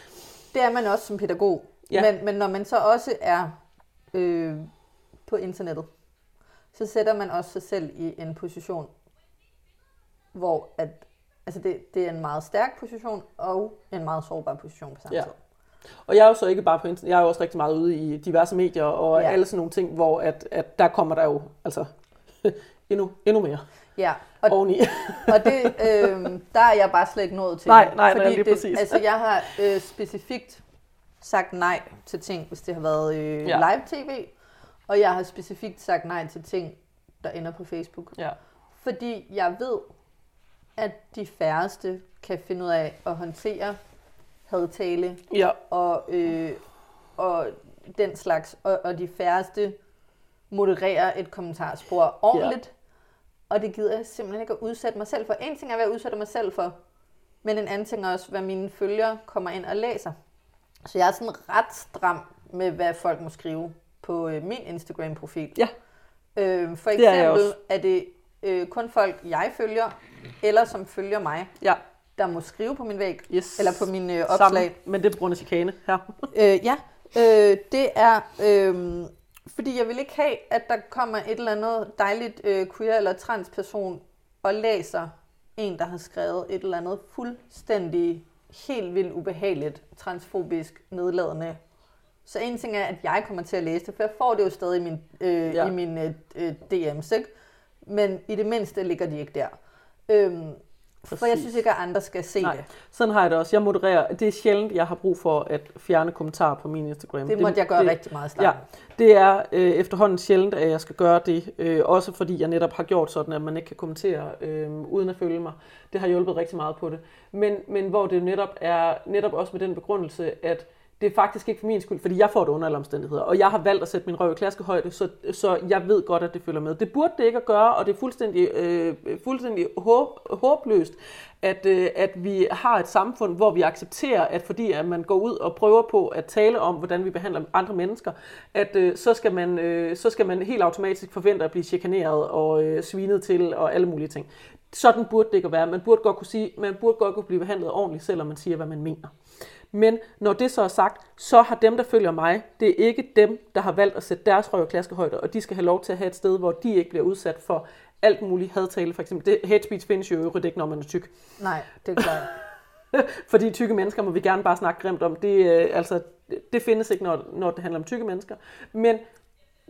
Det er man også som pædagog. Ja. Men, men når man så også er øh, på internettet, så sætter man også sig selv i en position, hvor at, altså det, det er en meget stærk position og en meget sårbar position på samme Ja. tid. Og jeg er jo så ikke bare på internet, jeg er jo også rigtig meget ude i diverse medier og Ja. alle sådan nogle ting, hvor at, at der kommer der jo altså endnu, endnu mere Ja, og, oveni. Og det, øh, der er jeg bare slet ikke nået til. Nej, nej, nej, fordi lige det, præcis. Altså, jeg har øh, specifikt sagt nej til ting, hvis det har været øh, Ja. live-tv. Og jeg har specifikt sagt nej til ting, der ender på Facebook. Ja. Fordi jeg ved, at de færreste kan finde ud af at håndtere hadtale Ja, og, øh, og den slags, og, og de færreste modererer et kommentarspor ordentligt. Ja. Og det gider jeg simpelthen ikke at udsætte mig selv for. En ting er, hvad jeg udsætter mig selv for, men en anden ting er også, hvad mine følgere kommer ind og læser. Så jeg er sådan ret stram med, hvad folk må skrive på øh, min Instagram-profil. Ja. Øh, for Det er eksempel også. er, det øh, kun folk, jeg følger, eller som følger mig, ja, der må skrive på min væg, yes. eller på mine øh, opslag. Sammen, men det er på grund af chikane her. Øh, ja, øh, det er, øh, fordi jeg vil ikke have, at der kommer et eller andet dejligt øh, queer eller transperson og læser en, der har skrevet et eller andet fuldstændig helt vildt ubehageligt, transfobisk, nedladende. Så en ting er, at jeg kommer til at læse det, for jeg får det jo stadig i min, øh, Ja. i min øh, øh, DM's, ikke? Men i det mindste ligger de ikke der. Øhm, for jeg Præcis. synes ikke, at andre skal se Nej, det. sådan har jeg det også. Jeg modererer. Det er sjældent, jeg har brug for at fjerne kommentarer på min Instagram. Det måtte jeg gøre det, rigtig meget i Ja, det er øh, efterhånden sjældent, at jeg skal gøre det. Øh, også fordi jeg netop har gjort sådan, at man ikke kan kommentere øh, uden at følge mig. Det har hjulpet rigtig meget på det. Men, men hvor det netop er netop også med den begrundelse, at det er faktisk ikke for min skyld, fordi jeg får det under alle omstændigheder. Og jeg har valgt at sætte min røv i klaskehøjde, så, så jeg ved godt, at det følger med. Det burde det ikke at gøre, og det er fuldstændig, øh, fuldstændig håb, håbløst, at, øh, at vi har et samfund, hvor vi accepterer, at fordi at man går ud og prøver på at tale om, hvordan vi behandler andre mennesker, at øh, så, skal man, øh, så skal man helt automatisk forvente at blive chikaneret og øh, svinet til og alle mulige ting. Sådan burde det ikke at være. Man burde godt kunne sige, man burde godt kunne blive behandlet ordentligt, selvom man siger, hvad man mener. Men når det så er sagt, så har dem, der følger mig, det er ikke dem, der har valgt at sætte deres røv i klaskehøjde, og de skal have lov til at have et sted, hvor de ikke bliver udsat for alt muligt hadtale. For eksempel, det, hate speech findes jo øvrigt ikke, når man er tyk. Nej, det er klart. Fordi tykke mennesker må vi gerne bare snakke grimt om. Det, øh, altså, det findes ikke, når, når det handler om tykke mennesker. Men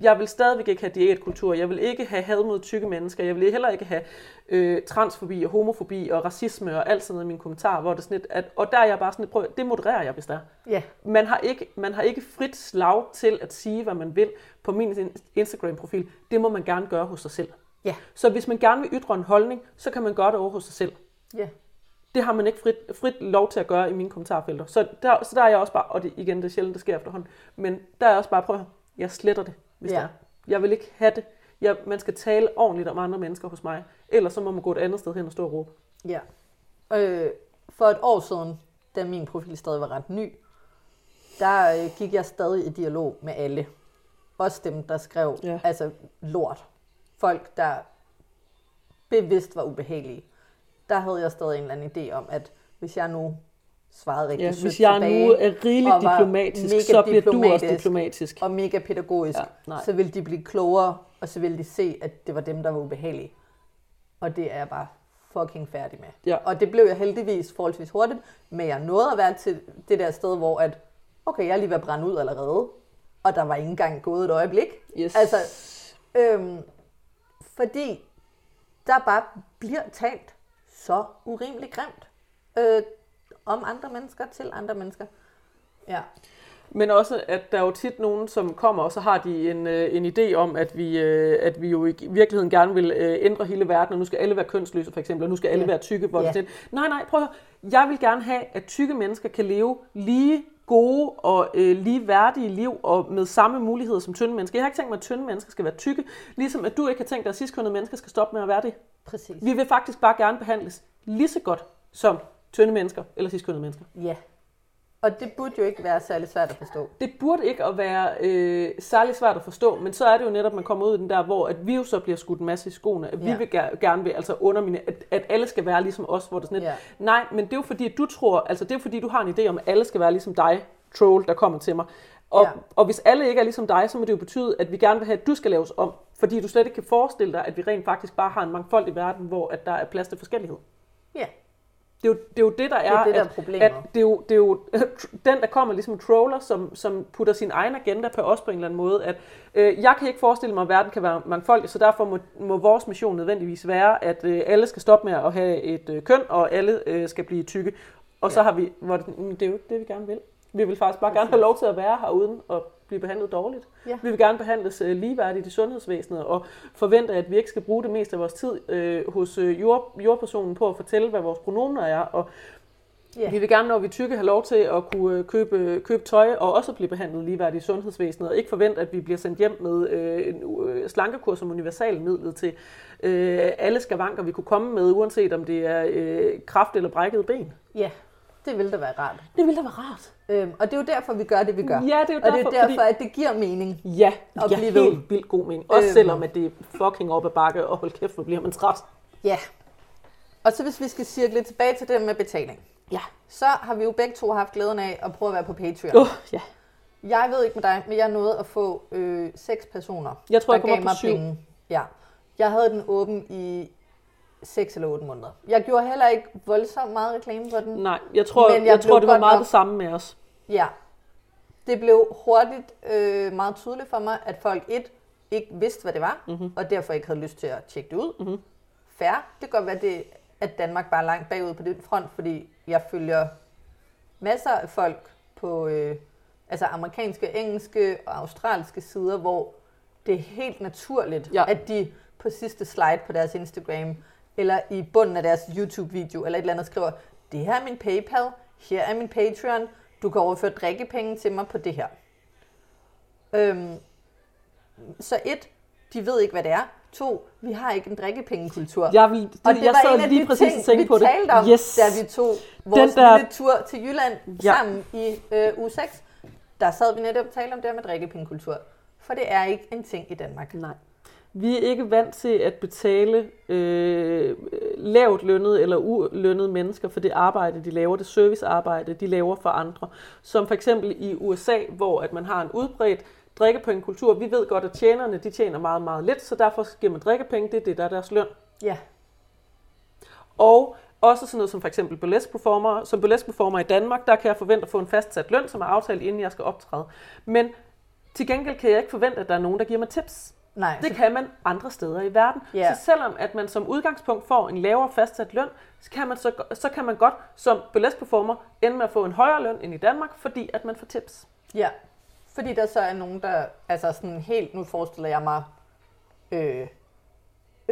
jeg vil stadigvæk ikke have diætkultur. Jeg vil ikke have had mod tykke mennesker. Jeg vil heller ikke have øh, transfobi og homofobi og racisme og alt sådan noget i mine kommentarer. Hvor det er sådan lidt, at, og der er jeg bare sådan lidt, prøv, det modererer jeg, hvis der er. Ja, Man har, ikke, man har ikke frit slag til at sige, hvad man vil på min in- Instagram-profil. Det må man gerne gøre hos sig selv. ja, Så hvis man gerne vil ytre en holdning, så kan man gøre det over hos sig selv. ja. Det har man ikke frit, frit lov til at gøre i mine kommentarfelter. Så der, så der er jeg også bare, og det, igen, det er sjældent, det sker efterhånden, men der er jeg også bare, prøv at jeg sletter det, hvis Ja. det. Jeg vil ikke have det. Jeg, man skal tale ordentligt om andre mennesker hos mig, ellers så må man gå et andet sted hen og stå og råbe. Ja. Øh, for et år siden, da min profil stadig var ret ny, der øh, gik jeg stadig i dialog med alle. Også dem, der skrev Ja. altså lort. Folk, der bevidst var ubehagelige. Der havde jeg stadig en eller anden idé om, at hvis jeg nu svarede rigtig Ja, sødt hvis jeg tilbage, nu er rigeligt diplomatisk, så bliver du også diplomatisk. og mega pædagogisk, Ja, nej. så ville de blive klogere, og så ville de se, at det var dem, der var ubehagelige. Og det er jeg bare fucking færdig med. Ja. Og det blev jeg heldigvis forholdsvis hurtigt, men jeg nåede at være til det der sted, hvor at, okay, jeg er lige ved at brænde ud allerede, og der var ikke engang gået et øjeblik. Yes. Altså, øhm, fordi der bare bliver talt så urimeligt grimt øh, om andre mennesker til andre mennesker. Ja, Men også, at der er jo tit nogen, som kommer, og så har de en, øh, en idé om, at vi, øh, at vi jo i virkeligheden gerne vil øh, ændre hele verden, og nu skal alle være kønsløse for eksempel, og nu skal alle Ja. være tykke. Ja. yeah. Nej, nej, prøv at høre. Jeg vil gerne have, at tykke mennesker kan leve lige gode og øh, lige værdige liv, og med samme muligheder som tynde mennesker. Jeg har ikke tænkt mig, at tynde mennesker skal være tykke, ligesom at du ikke har tænkt dig, at sidstkønnede mennesker skal stoppe med at være det. præcis. Vi vil faktisk bare gerne behandles lige så godt som tynde mennesker eller sidstkønnede mennesker. Ja. Og det burde jo ikke være særlig svært at forstå. Det burde ikke at være øh, særlig svært at forstå, men så er det jo netop, at man kommer ud i den der, hvor at vi jo så bliver skudt en masse i skoene, at vi Ja. vil ger- gerne vil altså undermine, at, at alle skal være ligesom os, hvor det sådan lidt, Ja. nej, men det er jo fordi, at du tror, altså det er jo fordi, du har en idé om, at alle skal være ligesom dig, troll, der kommer til mig. Og, Ja. og hvis alle ikke er ligesom dig, så må det jo betyde, at vi gerne vil have, at du skal laves om, fordi du slet ikke kan forestille dig, at vi rent faktisk bare har en mangfoldig verden, hvor at der er plads til forskellighed. Det er, jo, det er jo det, der er, det er det, der er at, at det er jo, det er jo den, der kommer ligesom troller, som, som putter sin egen agenda på os på en eller anden måde, at øh, jeg kan ikke forestille mig, at verden kan være mangfoldig, så derfor må, må vores mission nødvendigvis være, at øh, alle skal stoppe med at have et øh, køn, og alle øh, skal blive tykke. Og så Ja. har vi, hvor det, "Mm, det er jo ikke det, vi gerne vil. Vi vil faktisk bare gerne have lov til at være her uden at blive behandlet dårligt. Ja. Vi vil gerne behandles øh, ligeværdigt i sundhedsvæsenet og forvente, at vi ikke skal bruge det meste af vores tid øh, hos øh, jord, jordpersonen på at fortælle, hvad vores pronomer er. Og Ja. vi vil gerne, når vi tykke, have lov til at kunne øh, købe, købe tøj og også blive behandlet ligeværdigt i sundhedsvæsenet, og ikke forvente, at vi bliver sendt hjem med øh, en øh, slankekur som universalmiddel til øh, alle skavanker, vi kunne komme med, uanset om det er øh, kraft eller brækket ben. ja, det ville da være rart. Det ville da være rart. Øhm, og det er jo derfor, vi gør det, vi gør. Ja, det er jo og det er derfor, derfor, fordi- at det giver mening. Ja, at det giver blive ved. helt vildt god mening. Også Øhm. selvom at det er fucking op ad bakke, og hold kæft, hvor bliver man træt. Ja. Og så hvis vi skal cirkle tilbage til det med betaling, Ja. så har vi jo begge to haft glæden af at prøve at være på Patreon. Oh, ja. Jeg ved ikke med dig, men jeg nåede at få øh, seks personer, Jeg tror, der jeg gav mig syv. penge. Ja. Jeg havde den åben i 6 eller 8 måneder. Jeg gjorde heller ikke voldsomt meget reklame for den. Nej, jeg tror, Men jeg jeg tror det var meget nok- det samme med os. Ja. Det blev hurtigt øh, meget tydeligt for mig, at folk et ikke vidste, hvad det var, mm-hmm. og derfor ikke havde lyst til at tjekke det ud. Mhm. Fair. Det kan godt være, det, at Danmark bare er langt bagud på den front, fordi jeg følger masser af folk på øh, altså amerikanske, engelske og australske sider, hvor det er helt naturligt, Ja. at de på sidste slide på deres Instagram, eller i bunden af deres YouTube-video, eller et eller andet skriver, det her er min PayPal, her er min Patreon, du kan overføre drikkepenge til mig på det her. Øhm, så et, de ved ikke, hvad det er. To, vi har ikke en drikkepengekultur. Jeg, vil, det, og det jeg var sad en af lige de præcis ting, og tænkte vi på det. talte om, yes. da vi tog vores Den der- lille tur til Jylland Ja. sammen i øh, uge 6. Der sad vi netop og talte om det her med drikkepengekultur. For det er ikke en ting i Danmark. Nej. Vi er ikke vant til at betale øh, lavt lønnede eller ulønnede mennesker for det arbejde, de laver, det servicearbejde, de laver for andre. Som for eksempel i USA, hvor at man har en udbredt drikkepengekultur. Vi ved godt, at tjenerne de tjener meget, meget lidt, så derfor giver man drikkepenge, det er det, der er deres løn. Ja, Og også sådan noget som for eksempel burlesque performer. Som burlesque performer i Danmark, der kan jeg forvente at få en fastsat løn, som er aftalt, inden jeg skal optræde. Men til gengæld kan jeg ikke forvente, at der er nogen, der giver mig tips. Nej. Det kan man andre steder i verden. Ja. Så selvom at man som udgangspunkt får en lavere fastsat løn, så kan man, så, så kan man godt som burlesque performer ende med at få en højere løn end i Danmark, fordi at man får tips. Ja, fordi der så er nogen, der altså sådan helt, nu forestiller jeg mig, øh,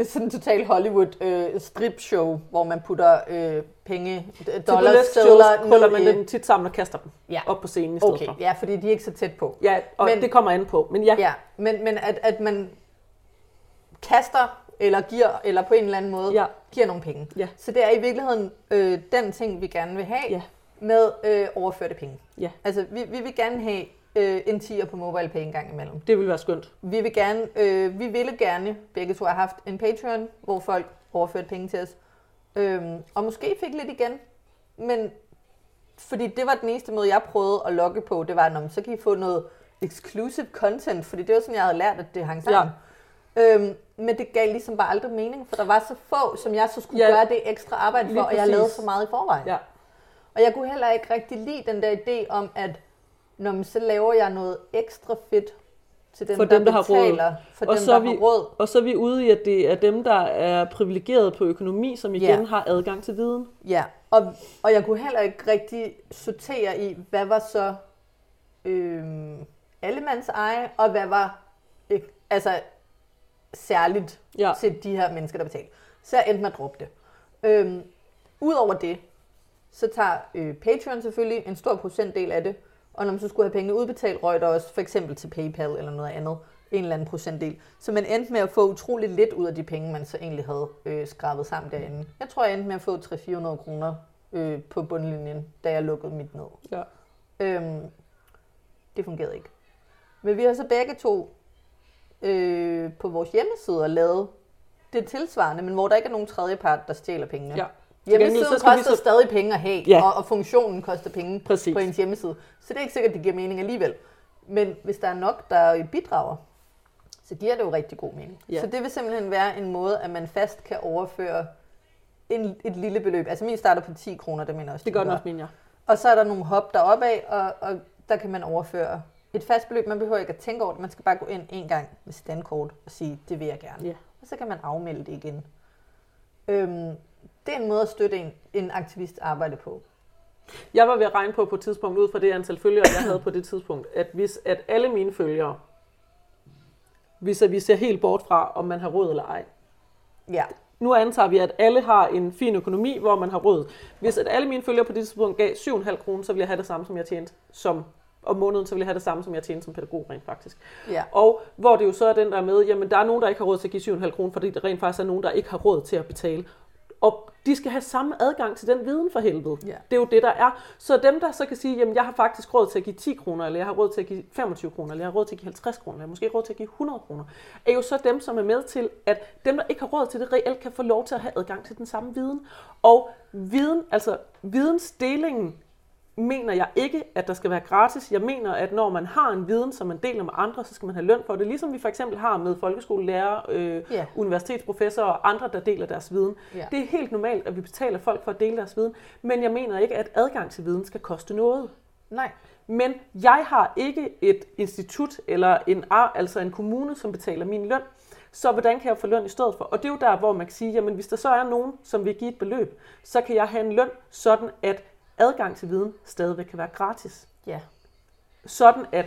sådan total Hollywood øh, strip show, hvor man putter øh, penge, Til dollar burlesque shows stødler krøller man ned i- dem tit sammen og kaster dem Ja. op på scenen i stedet Okay, for. ja, fordi de er ikke så tæt på. Ja, og Men- det kommer an på. Men ja, Ja, men, men at, at man kaster, eller giver, eller på en eller anden måde, Ja. giver nogle penge. Ja. Så det er i virkeligheden øh, den ting, vi gerne vil have Ja. med øh, overførte penge. Ja. Altså, vi, vi vil gerne have øh, en 10'er på MobilePay en gang imellem. det vil være skønt. Vi vil gerne, øh, vi ville gerne, begge to har haft en Patreon, hvor folk overførte penge til os. Øhm, og måske fik lidt igen, men fordi det var den eneste måde, jeg prøvede at logge på, det var, "Nå, men så kan I få noget exclusive content, fordi det var sådan, jeg havde lært, at det hang sammen. Ja. Øhm, men det gav ligesom bare aldrig mening, for der var så få, som jeg så skulle Ja, gøre det ekstra arbejde for, og jeg lavede så meget i forvejen. Ja. Og jeg kunne heller ikke rigtig lide den der idé om, at når man så laver jeg noget ekstra fedt til dem, For der, dem, der har råd. betaler, for Og dem, så der er vi- har råd. Og så er vi ude i, at det er dem, der er privilegeret på økonomi, som igen Ja. har adgang til viden. Ja, og, og jeg kunne heller ikke rigtig sortere i, hvad var så øhm, allemands eje, og hvad var øh, altså særligt Ja. til de her mennesker, der betalte. Så jeg endte med at droppe det. Øhm, Udover det, så tager øh, Patreon selvfølgelig en stor procentdel af det, og når man så skulle have pengene udbetalt, røg der også for eksempel til PayPal eller noget andet, en eller anden procentdel. Så man endte med at få utrolig lidt ud af de penge, man så egentlig havde øh, skrabet sammen derinde. Jeg tror, jeg endte med at få 300-400 kroner øh, på bundlinjen, da jeg lukkede mit ned. Ja. Øhm, det fungerede ikke. Men vi har så begge to øh, på vores hjemmeside lavet det tilsvarende, men hvor der ikke er nogen tredjepart, der stjæler pengene. Ja. Hjemmesiden så koster så- stadig penge at have, Ja. og, og funktionen koster penge Præcis. på ens hjemmeside. Så det er ikke sikkert, at det giver mening alligevel. Men hvis der er nok, der bidrager, så giver det jo rigtig god mening. Ja. Så det vil simpelthen være en måde, at man fast kan overføre en, et lille beløb. Altså min starter på 10 kroner, det mener også. Det gør den også, mener jeg. og så er der nogle hop deroppe af, og, og der kan man overføre et fast beløb. Man behøver ikke at tænke over det. Man skal bare gå ind en gang med sit dankort og sige, det vil jeg gerne. Ja. Og så kan man afmelde det igen. Øhm, det er en måde at støtte en, en aktivist arbejde på. Jeg var ved at regne på på et tidspunkt, ud fra det antal følgere, jeg havde på det tidspunkt, at hvis at alle mine følgere, hvis at vi ser helt bort fra, om man har råd eller ej. Ja. Nu antager vi, at alle har en fin økonomi, hvor man har råd. Hvis at alle mine følgere på det tidspunkt gav 7,5 kroner, så ville jeg have det samme, som jeg tjente som om måneden, så ville jeg have det samme, som jeg tjente som pædagog rent faktisk. Ja. Og hvor det jo så er den der med, jamen der er nogen, der ikke har råd til at give 7,5 kroner, fordi der rent faktisk er nogen, der ikke har råd til at betale. Og de skal have samme adgang til den viden for helvede. Ja. Det er jo det, der er. Så dem, der så kan sige, jamen jeg har faktisk råd til at give 10 kroner, eller jeg har råd til at give 25 kroner, eller jeg har råd til at give 50 kroner, eller måske råd til at give 100 kroner, er jo så dem, som er med til, at dem, der ikke har råd til det, reelt kan få lov til at have adgang til den samme viden. Og viden, altså vidensdelingen mener jeg ikke, at der skal være gratis. Jeg mener, at når man har en viden, som man deler med andre, så skal man have løn for det. Ligesom vi for eksempel har med folkeskolelærer, øh, Ja. universitetsprofessorer og andre, der deler deres viden. Ja. Det er helt normalt, at vi betaler folk for at dele deres viden, men jeg mener ikke, at adgang til viden skal koste noget. Nej. Men jeg har ikke et institut eller en, altså en kommune, som betaler min løn. Så hvordan kan jeg få løn i stedet for? Og det er jo der, hvor man kan sige, jamen hvis der så er nogen, som vil give et beløb, så kan jeg have en løn, sådan at adgang til viden stadigvæk kan være gratis. Ja. Sådan at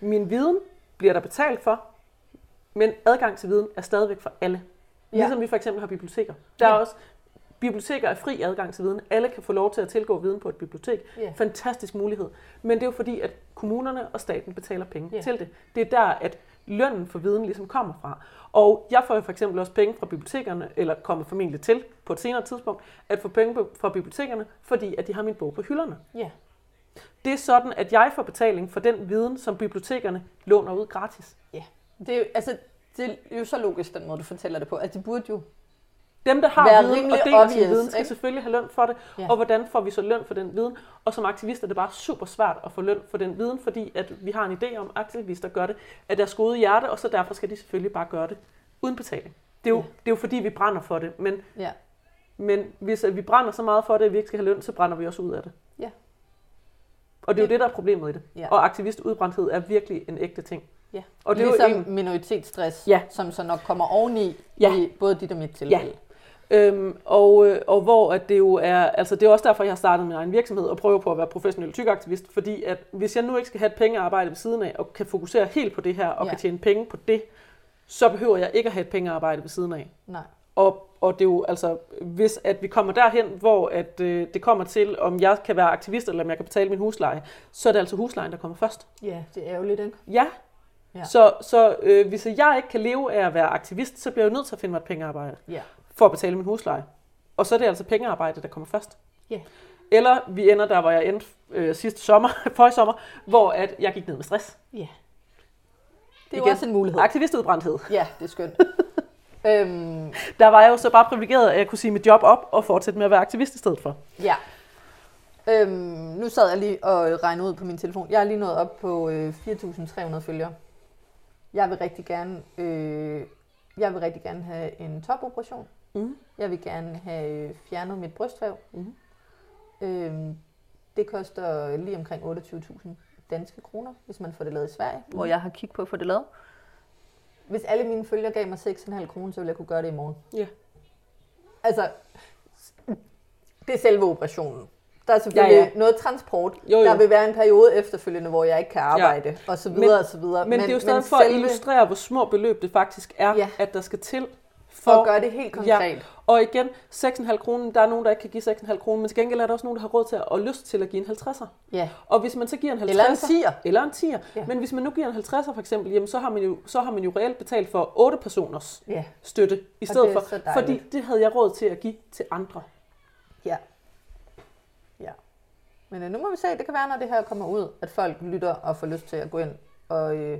min viden bliver der betalt for, men adgang til viden er stadigvæk for alle. Ja. Ligesom vi for eksempel har biblioteker. Der er Ja. også biblioteker er fri adgang til viden. Alle kan få lov til at tilgå viden på et bibliotek. Ja. Fantastisk mulighed. Men det er jo fordi, at kommunerne og staten betaler penge Ja. til det. Det er der, at lønnen for viden ligesom kommer fra. Og jeg får jo for eksempel også penge fra bibliotekerne, eller kommer formentlig til på et senere tidspunkt, at få penge fra bibliotekerne, fordi at de har min bog på hylderne. Ja. Det er sådan, at jeg får betaling for den viden, som bibliotekerne låner ud gratis. Ja. Det er, jo, altså, det er jo så logisk, den måde, du fortæller det på. Altså, de burde jo... Dem, der har Være viden og deler sin obvious, viden, skal ikke? selvfølgelig have løn for det. Ja. Og hvordan får vi så løn for den viden? Og som aktivister er det bare super svært at få løn for den viden, fordi at vi har en idé om, at aktivister gør det af deres gode hjerte, og så derfor skal de selvfølgelig bare gøre det uden betaling. Det er jo, Ja. det er jo fordi, vi brænder for det. Men, Ja. men hvis vi brænder så meget for det, at vi ikke skal have løn, så brænder vi også ud af det. Ja. Og det er jo det, der er problemet i det. Ja. Og aktivistudbrændthed er virkelig en ægte ting. Ja. Og det er ligesom jo en, minoritetsstress, Ja. som så nok kommer oveni Ja. i både dit og mit tilfælde. Øhm, og, øh, og hvor at det jo er, altså det er også derfor, jeg har startet min egen virksomhed og prøver på at være professionel tykaktivist, fordi at hvis jeg nu ikke skal have et pengearbejde ved siden af, og kan fokusere helt på det her, og Ja. kan tjene penge på det, så behøver jeg ikke at have et pengearbejde ved siden af. Nej. Og, og det er jo altså, hvis at vi kommer derhen, hvor at, øh, det kommer til, om jeg kan være aktivist, eller om jeg kan betale min husleje, så er det altså huslejen, der kommer først. Ja, det er ærgerligt, ikke? Ja. Ja. Så, så øh, hvis jeg ikke kan leve af at være aktivist, så bliver jeg jo nødt til at finde mig et pengearbejde Ja. For at betale min husleje. Og så er det altså pengearbejde, der kommer først. Ja. Eller vi ender der, hvor jeg endte øh, sidste sommer, for i sommer, hvor at jeg gik ned med stress. Ja. Det er jo Igen. også en mulighed. Aktivistudbrændthed. Ja, det er skønt. øhm, Der var jeg jo så bare privilegeret, at jeg kunne sige mit job op og fortsætte med at være aktivist i stedet for. ja. Øhm, nu sad jeg lige og regnede ud på min telefon. Jeg er lige nået op på øh, 4.300 følgere. Jeg vil rigtig gerne, øh, jeg vil rigtig gerne have en topoperation. Mm. Jeg vil gerne have øh, fjernet mit brystvæv. Mhm. Øhm, det koster lige omkring 28.000 danske kroner, hvis man får det lavet i Sverige, hvor jeg har kigget på at få det lavet. Hvis alle mine følgere gav mig 6,5 kroner, så ville jeg kunne gøre det i morgen. Ja. Altså, det er selve operationen. Der er selvfølgelig Ja, ja, noget transport. Jo, jo. Der vil være en periode efterfølgende, hvor jeg ikke kan arbejde, ja. og så videre, Men- og så videre. Men, men det er jo stadig for at illustrere, hvor små beløb det faktisk er, ja. at der skal til. For at gøre det helt konkret. Ja. Og igen, 6,5 kroner, der er nogen, der ikke kan give 6,5 kroner, men til gengæld er der også nogen, der har råd til at- og lyst til at give en 50'er. Ja. Og hvis man så giver en 50'er... Eller en 10'er. Eller en 10'er. Ja. Men hvis man nu giver en 50'er for eksempel, jamen så har man jo, så har man jo reelt betalt for 8 personers Ja. støtte i stedet det for. Fordi det havde jeg råd til at give til andre. Ja. Ja. Men øh, nu må vi se, det kan være, når det her kommer ud, at folk lytter og får lyst til at gå ind og øh,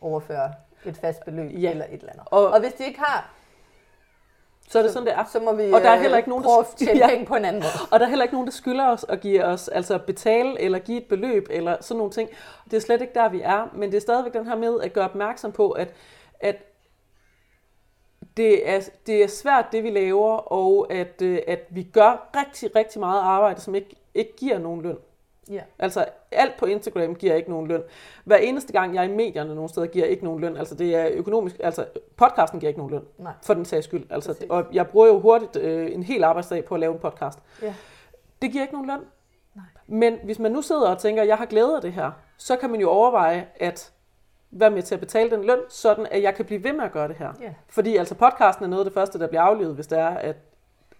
overføre et fast beløb Ja. eller et eller andet. Og- og hvis de ikke har, Så er det sådan, det er. så må vi Og der er øh, heller ikke nogen, der- prøve at tjene Ja. penge på en anden måde. Og der er heller ikke nogen, der skylder os at give os, altså betale eller give et beløb eller sådan nogle ting. Det er slet ikke der, vi er, men det er stadigvæk den her med at gøre opmærksom på, at, at det, er, det er svært, det vi laver, og at, øh, at vi gør rigtig, rigtig meget arbejde, som ikke, ikke giver nogen løn. Ja. Altså alt på Instagram giver ikke nogen løn. Hver eneste gang, jeg er i medierne nogle steder, giver ikke nogen løn. Altså det er økonomisk, altså podcasten giver ikke nogen løn. Nej. For den sags skyld. Altså, Præcis. og jeg bruger jo hurtigt øh, en hel arbejdsdag på at lave en podcast. Ja. Det giver ikke nogen løn. Nej. Men hvis man nu sidder og tænker, jeg har glæde af det her, så kan man jo overveje at være med til at betale den løn, sådan at jeg kan blive ved med at gøre det her. Ja. Fordi altså podcasten er noget af det første, der bliver aflevet, hvis det er, at,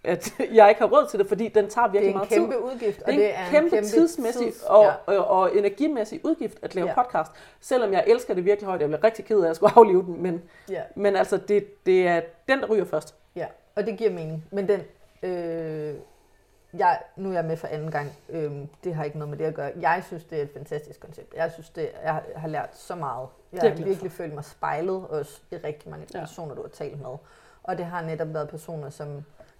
at jeg ikke har råd til det, fordi den tager Det virkelig er en meget kæmpe tid. udgift, og Det er en, det er kæmpe, en kæmpe tidsmæssig tids- og, ja. og, og energimæssig udgift at lave Ja. podcast. Selvom jeg elsker det virkelig højt, jeg bliver rigtig ked af at skulle aflive den, men, Ja. men altså det, det er den, der ryger først. Ja, og det giver mening. Men den, øh, jeg, nu er jeg med for anden gang. Øh, det har ikke noget med det at gøre. Jeg synes, det er et fantastisk koncept. Jeg synes, det, jeg har- lært så meget. Jeg Det har virkelig følt mig spejlet også i rigtig mange Ja. personer, du har talt med. Og det har netop været personer, som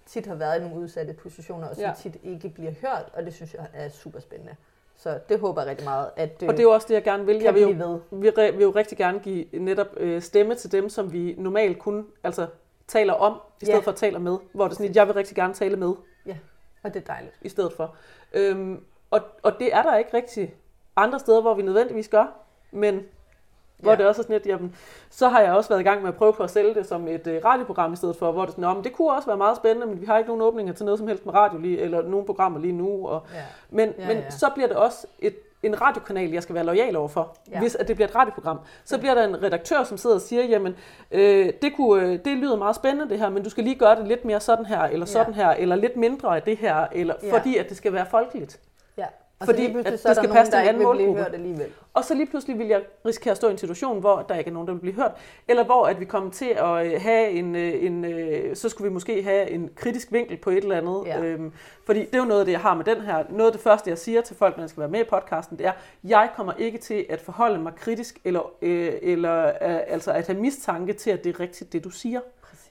tit har været i nogle udsatte positioner, og som Ja. tit ikke bliver hørt, og det synes jeg er super spændende. Så det håber jeg rigtig meget, at øh, Og det er jo også det, jeg gerne vil. Jeg vil jo, ved. vi re- vil jo rigtig gerne give netop øh, stemme til dem, som vi normalt kun altså, taler om, i stedet Ja. for at tale med. Hvor det er sådan, at jeg vil rigtig gerne tale med, Og det er dejligt. i stedet for. Øhm, og, og det er der ikke rigtig andre steder, hvor vi nødvendigvis gør, men hvor Ja. det også er sådan lidt, jamen, så har jeg også været i gang med at prøve på at sælge det som et øh, radioprogram i stedet for, hvor det sådan, "Nå, men det kunne også være meget spændende, men vi har ikke nogen åbninger til noget som helst med radio lige, eller nogen programmer lige nu, og Ja. men, Ja, ja, men ja. så bliver det også et, en radiokanal, jeg skal være lojal overfor, Ja. ja. hvis at det bliver et radioprogram. Så bliver der en redaktør, som sidder og siger, jamen, øh, det, kunne, øh, det lyder meget spændende det her, men du skal lige gøre det lidt mere sådan her, eller Ja. sådan her, eller lidt mindre af det her, eller, Ja. fordi at det skal være folkeligt. Ja. Og Fordi så at så det skal passe til en anden målgruppe. Og så lige pludselig vil jeg risikere at stå i en situation, hvor der ikke er nogen, der vil blive hørt. Eller hvor at vi kommer til at øh, have en, øh, en øh, så skulle vi måske have en kritisk vinkel på et eller andet. Ja. Øhm, fordi det er jo noget af det, jeg har med den her. Noget af det første, jeg siger til folk, når jeg skal være med i podcasten, det er, jeg kommer ikke til at forholde mig kritisk, eller, øh, eller øh, altså at have mistanke til, at det er rigtigt, det du siger.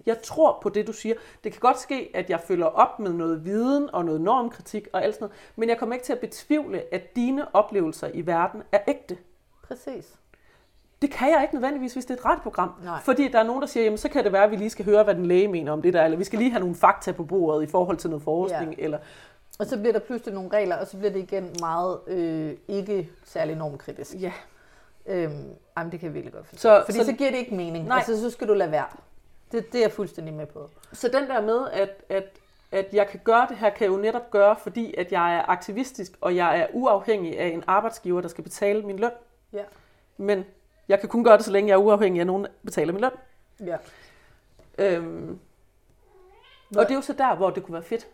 Jeg tror på det, du siger. Det kan godt ske, at jeg følger op med noget viden og noget normkritik og alt sådan noget, men jeg kommer ikke til at betvivle, at dine oplevelser i verden er ægte. Præcis. Det kan jeg ikke nødvendigvis, hvis det er et radioprogram. Nej. Fordi der er nogen, der siger, jamen så kan det være, at vi lige skal høre, hvad den læge mener om det der, eller vi skal lige have nogle fakta på bordet i forhold til noget forskning, Ja. eller Og så bliver der pludselig nogle regler, og så bliver det igen meget øh, ikke særlig normkritisk. ja. Øhm, jamen, det kan jeg virkelig godt forstå. Så- Fordi så- så, så giver det ikke mening. Nej. Altså, så skal du lade være. Det, det er jeg fuldstændig med på. Så den der med, at, at, at jeg kan gøre det her, kan jeg jo netop gøre, fordi at jeg er aktivistisk, og jeg er uafhængig af en arbejdsgiver, der skal betale min løn. Ja. Men jeg kan kun gøre det, så længe jeg er uafhængig af, at nogen betaler min løn. Ja. Øhm, og det er jo så der, hvor det kunne være fedt,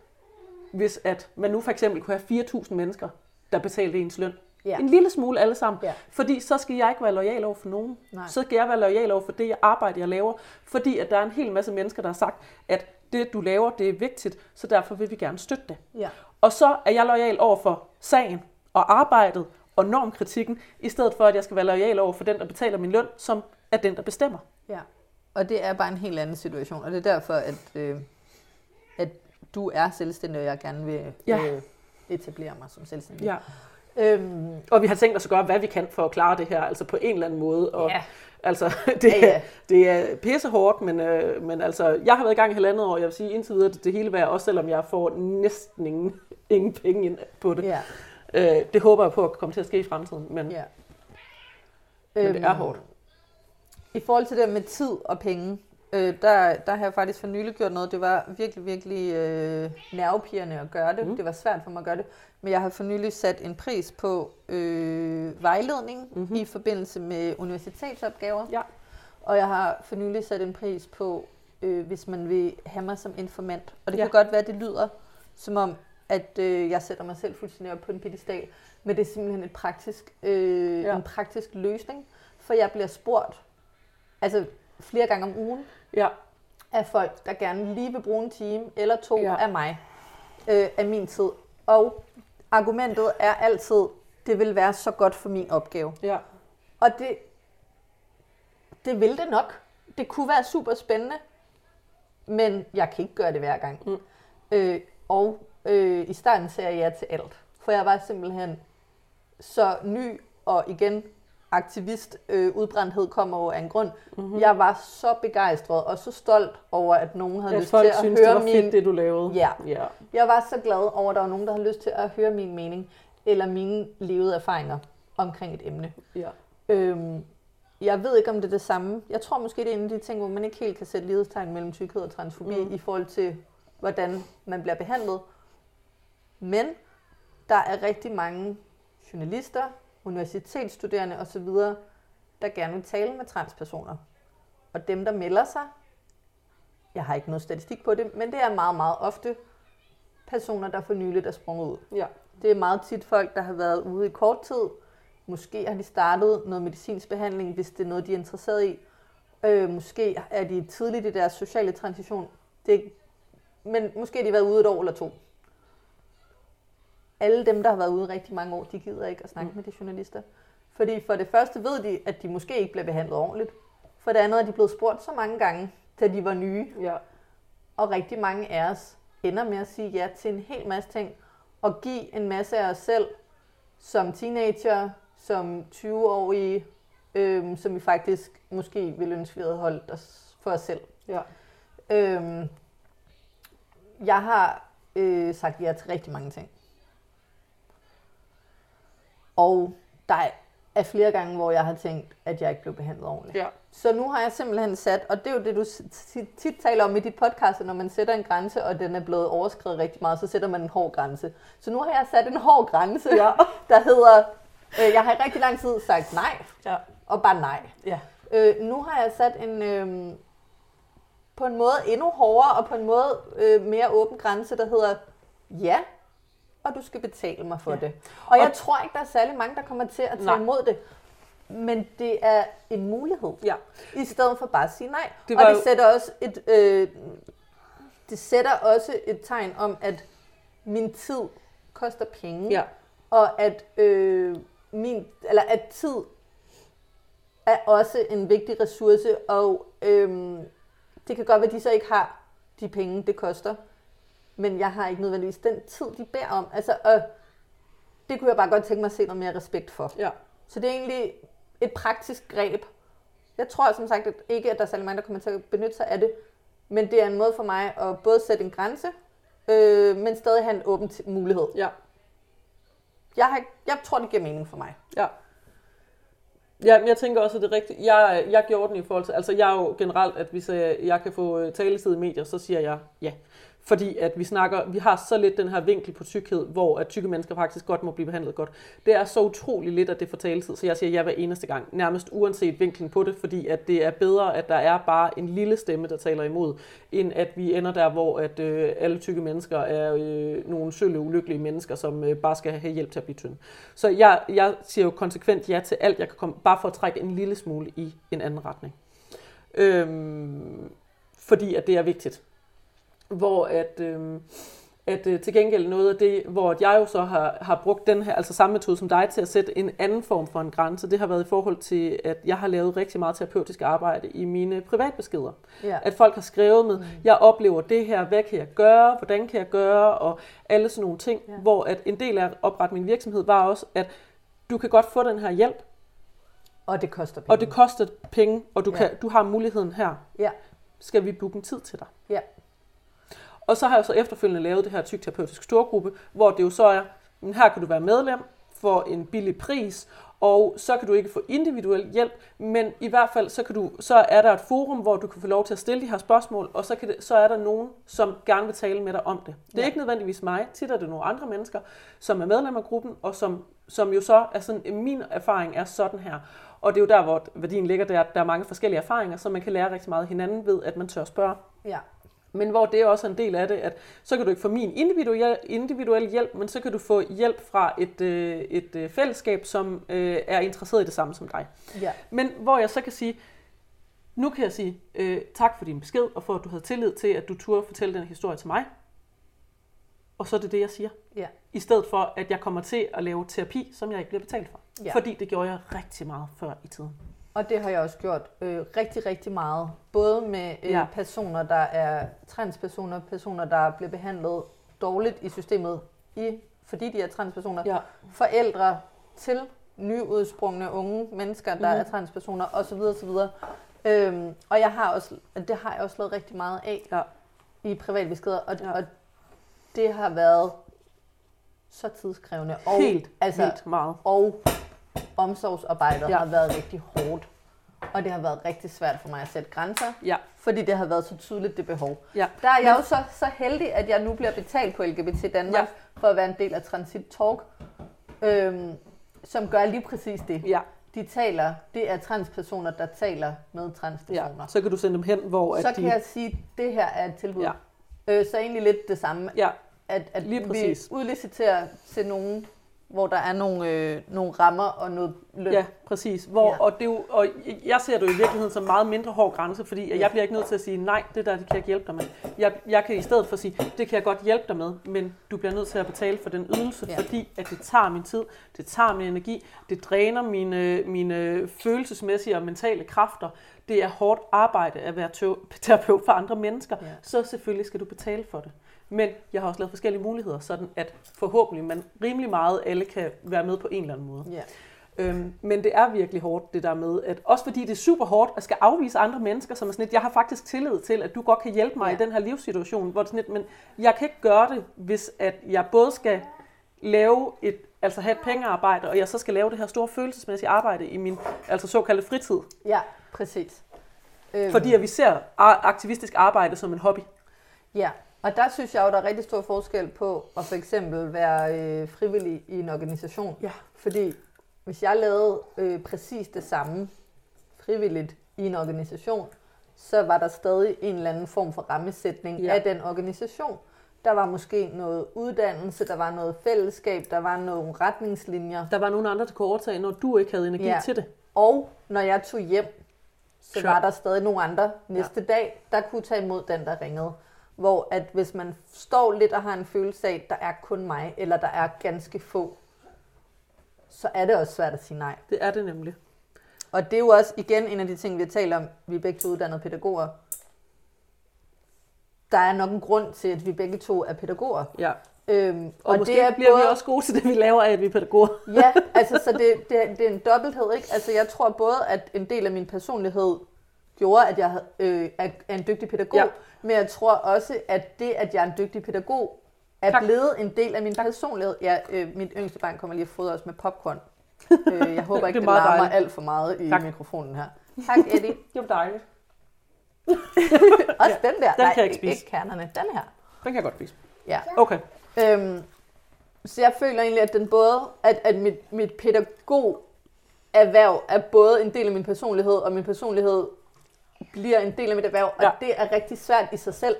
hvis at man nu for eksempel kunne have 4.000 mennesker, der betalte ens løn. Ja. En lille smule alle sammen. Ja. Fordi så skal jeg ikke være lojal over for nogen. Nej. Så skal jeg være lojal over for det jeg arbejde, jeg laver. Fordi at der er en hel masse mennesker, der har sagt, at det du laver, det er vigtigt, så derfor vil vi gerne støtte det. Ja. Og så er jeg lojal over for sagen og arbejdet og normkritikken, i stedet for at jeg skal være lojal over for den, der betaler min løn, som er den, der bestemmer. ja. Og det er bare en helt anden situation. Og det er derfor, at, øh, at du er selvstændig, og jeg gerne vil Ja. øh, etablere mig som selvstændig. Ja. Øhm, Og vi har tænkt os at gøre, hvad vi kan for at klare det her, altså på en eller anden måde. Og, ja. Altså, det, Ja, ja. er, det er pissehårdt, men, øh, men altså, jeg har været i gang i halvandet år, jeg vil sige indtil videre, det, det hele værd, også selvom jeg får næsten ingen, ingen penge ind på det. ja. Øh, det håber jeg på at komme til at ske i fremtiden, men, ja. men det er Øhm, hårdt. I forhold til det med tid og penge, øh, der, der har jeg faktisk for nylig gjort noget. Det var virkelig, virkelig øh, nervepirrende at gøre det. Mm. Det var svært for mig at gøre det. Men jeg har for nylig sat en pris på øh, vejledning Mhm. mm-hmm. i forbindelse med universitetsopgaver. Ja. Og jeg har for nylig sat en pris på, øh, hvis man vil have mig som informant. Og det Ja. kan godt være, at det lyder som om, at øh, jeg sætter mig selv fuldstændig op på en pedestal. Men det er simpelthen et praktisk, øh, ja. en praktisk løsning. For jeg bliver spurgt altså flere gange om ugen Ja, af folk, der gerne lige vil bruge en time eller to Ja. af mig, øh, af min tid. Og argumentet er altid, det vil være så godt for min opgave. ja, Og det, det vil det nok. Det kunne være super spændende, men jeg kan ikke gøre det hver gang. Mm. Øh, og øh, i starten sagde jeg ja til alt. For jeg var simpelthen så ny, og igen, aktivist øh, kommer over af en grund. Mm-hmm. Jeg var så begejstret og så stolt over, at nogen havde at lyst til at synes, det høre var min... fedt, det du lavede. Ja. ja. Jeg var så glad over, at der var nogen, der havde lyst til at høre min mening, eller mine levede erfaringer omkring et emne. ja. Øhm, jeg ved ikke, om det er det samme. Jeg tror måske, det er en af de ting, hvor man ikke helt kan sætte lighedstegn mellem tykkhed og transfobi mm. i forhold til, hvordan man bliver behandlet. Men der er rigtig mange journalister, universitetsstuderende osv., der gerne vil tale med transpersoner. Og dem, der melder sig, jeg har ikke noget statistik på det, men det er meget, meget ofte personer, der for nyligt er sprunget ud. Ja. Det er meget tit folk, der har været ude i kort tid. Måske har de startet noget medicinsk behandling, hvis det er noget, de er interesseret i. Øh, måske er de tidligt i deres sociale transition. Det, men måske har de været ude et år eller to. Alle dem, der har været ude rigtig mange år, de gider ikke at snakke mm. med de journalister. Fordi for det første ved de, at de måske ikke bliver behandlet ordentligt. For det andet er de blevet spurgt så mange gange, da de var nye. Ja. Og rigtig mange af os ender med at sige ja til en hel masse ting. Og give en masse af os selv som teenager, som 20-årige, øhm, som vi faktisk måske ville ønske, vi havde holdt os for os selv. Ja. Øhm, jeg har øh, sagt ja til rigtig mange ting. Og der er flere gange, hvor jeg har tænkt, at jeg ikke blev behandlet ordentligt. Ja. Så nu har jeg simpelthen sat, og det er jo det, du tit, taler om i dit podcast, at når man sætter en grænse, og den er blevet overskrevet rigtig meget, så sætter man en hård grænse. Så nu har jeg sat en hård grænse, Ja. der hedder, øh, jeg har i rigtig lang tid sagt nej, Ja. og bare nej. Ja. Øh, nu har jeg sat en, øh, på en måde endnu hårdere, og på en måde øh, mere åben grænse, der hedder ja, og du skal betale mig for Ja. det. Og jeg Og- tror ikke, der er særlig mange, der kommer til at tage Nej. imod det. Men det er en mulighed. Ja. I stedet for bare at sige nej. Det og det jo- sætter også et, øh, det sætter også et tegn om, at min tid koster penge. Ja. Og at, øh, min, eller at tid er også en vigtig ressource, og øhm, det kan godt være, at de så ikke har de penge, det koster. Men jeg har ikke nødvendigvis den tid, de beder om. Altså, og det kunne jeg bare godt tænke mig at se noget mere respekt for. Ja. Så det er egentlig et praktisk greb. Jeg tror som sagt at ikke, at der er særlig mange, der kommer til at benytte sig af det. Men det er en måde for mig at både sætte en grænse, øh, men stadig have en åben mulighed. Ja. Jeg, har, jeg tror, det giver mening for mig. Ja. Ja, men jeg tænker også, at det er rigtigt. Jeg, jeg gjorde den i forhold til, altså jeg er jo generelt, at hvis jeg, jeg kan få øh, taletid i medier, så siger jeg ja. Fordi at vi snakker, vi har så lidt den her vinkel på tykkhed, hvor at tykke mennesker faktisk godt må blive behandlet godt. Det er så utrolig lidt, at det får taletid, så jeg siger ja hver eneste gang, nærmest uanset vinklen på det, fordi at det er bedre, at der er bare en lille stemme, der taler imod, end at vi ender der, hvor at øh, alle tykke mennesker er øh, nogle sølle, ulykkelige mennesker, som øh, bare skal have hjælp til at blive tynde. Så jeg, jeg siger jo konsekvent ja til alt, jeg kan komme, bare for at trække en lille smule i en anden retning. Øhm, fordi at det er vigtigt. Hvor at, øhm, at øh, til gengæld noget af det, hvor at jeg jo så har, har brugt den her, altså samme metode som dig, til at sætte en anden form for en grænse, det har været i forhold til, at jeg har lavet rigtig meget terapeutisk arbejde i mine privatbeskeder. Ja. At folk har skrevet med, jeg oplever det her, hvad kan jeg gøre, hvordan kan jeg gøre, og alle sådan nogle ting, ja. hvor at en del af at oprette min virksomhed var også, at du kan godt få den her hjælp, Og det koster penge. og det koster penge, og du, Ja. kan, du har muligheden her. Ja. Skal vi booke en tid til dig? Ja. Og så har jeg så efterfølgende lavet det her tykterapeutisk storgruppe, hvor det jo så er, men her kan du være medlem for en billig pris, og så kan du ikke få individuel hjælp, men i hvert fald så, kan du, så er der et forum, hvor du kan få lov til at stille de her spørgsmål, og så, kan det, så er der nogen, som gerne vil tale med dig om det. Det er Ja. ikke nødvendigvis mig, tit er det nogle andre mennesker, som er medlem af gruppen, og som, som jo så er sådan, min erfaring er sådan her. Og det er jo der, hvor værdien ligger, der, der er mange forskellige erfaringer, så man kan lære rigtig meget af hinanden ved, at man tør spørge. Ja. Men hvor det er også en del af det, at så kan du ikke få min individuelle, individuelle hjælp, men så kan du få hjælp fra et, øh, et øh, fællesskab, som øh, er interesseret i det samme som dig. ja. Men hvor jeg så kan sige, nu kan jeg sige øh, tak for din besked, og for at du havde tillid til, at du turde fortælle den historie til mig. Og så er det det, jeg siger. Ja. I stedet for, at jeg kommer til at lave terapi, som jeg ikke bliver betalt for. Ja. Fordi det gjorde jeg rigtig meget før i tiden. Og det har jeg også gjort øh, rigtig, rigtig meget. Både med øh, Ja. personer, der er transpersoner, personer, der bliver behandlet dårligt i systemet, i, fordi de er transpersoner. Ja. Forældre til nyudsprungne unge mennesker, der Mhm. mm. er transpersoner osv. osv. Øhm, og jeg har også, det har jeg også lavet rigtig meget af Ja. i privatbeskeder, og, ja. og det har været så tidskrævende. Og, Helt, altså, helt meget. og omsorgsarbejdet Ja. ja. har været rigtig hårdt. Og det har været rigtig svært for mig at sætte grænser, Ja. fordi det har været så tydeligt det behov. Ja. Der er jeg jo så, så heldig, at jeg nu bliver betalt på LGBT Danmark, Ja. ja. for at være en del af Transit Talk, øhm, som gør lige præcis det. Ja, De taler, det er transpersoner, der taler med ja. transpersoner. Så kan du sende dem hen, hvor Så at kan de... jeg sige, at det her er et tilbud. Ja. Øh, så egentlig lidt det samme, Ja, at, at Lige præcis. vi udliciterer til nogen, hvor der er nogle, øh, nogle rammer og noget løn. Ja, præcis. Hvor, Ja. og, det er jo, og jeg ser det jo i virkeligheden som meget mindre hård grænse, fordi jeg bliver ikke nødt til at sige, nej, det der det kan jeg ikke hjælpe dig med. Jeg, jeg kan i stedet for sige, det kan jeg godt hjælpe dig med, men du bliver nødt til at betale for den ydelse, Ja. fordi at det tager min tid, det tager min energi, det dræner mine, mine følelsesmæssige og mentale kræfter. Det er hårdt arbejde at være terapeut for andre mennesker, ja. så selvfølgelig skal du betale for det. Men jeg har også lavet forskellige muligheder, sådan at forhåbentlig man rimelig meget alle kan være med på en eller anden måde. Ja. Øhm, men det er virkelig hårdt, det der med, at også fordi det er super hårdt at skal afvise andre mennesker, som er sådan lidt, jeg har faktisk tillid til, at du godt kan hjælpe mig Ja. i den her livssituation, hvor det er sådan lidt, men jeg kan ikke gøre det, hvis at jeg både skal lave et, altså have et pengearbejde, og jeg så skal lave det her store følelsesmæssige arbejde i min altså såkaldte fritid. ja, præcis. Øhm, Fordi at vi ser aktivistisk arbejde som en hobby. Ja, og der synes jeg jo, der er rigtig stor forskel på at for eksempel være øh, frivillig i en organisation. Ja. Fordi hvis jeg lavede øh, præcis det samme frivilligt i en organisation, så var der stadig en eller anden form for rammesætning ja. Af den organisation. Der var måske noget uddannelse, der var noget fællesskab, der var nogle retningslinjer. Der var nogle andre, der kunne overtage, når du ikke havde energi ja. til det. Og når jeg tog hjem, så Sure. var der stadig nogle andre næste ja. dag, der kunne tage imod den, der ringede. Hvor at hvis man står lidt og har en følelse af, at der er kun mig, eller der er ganske få, så er det også svært at sige nej. Det er det nemlig. Og det er jo også igen en af de ting, vi talt om. Vi er begge to uddannede pædagoger. Der er nok en grund til, at vi begge to er pædagoger. Ja. Øhm, Og, og måske det bliver både... vi også gode til det, vi laver af, at vi er pædagoger. Ja, altså så det, det, det er en dobbelthed, ikke? Altså jeg tror både, at en del af min personlighed gjorde, at jeg øh, er, er en dygtig pædagog, ja. Ja. men jeg tror også, at det, at jeg er en dygtig pædagog, er tak. Blevet en del af min personlighed. Ja, øh, mit yngste barn kommer lige at fodre os med popcorn. øh, jeg håber ikke, Det det, er larmer dejligt. alt for meget i Tak. mikrofonen her. Tak, Eddie. Det var dejligt. Også den der. Den Nej, kan jeg ikke spise. ikke kernerne. Den her. Den kan jeg godt spise. Ja. Okay. Øhm, så jeg føler egentlig, at den både, at, at mit, mit pædagog erhverv er både en del af min personlighed, og min personlighed bliver en del af mit erhverv, og Ja. det er rigtig svært i sig selv.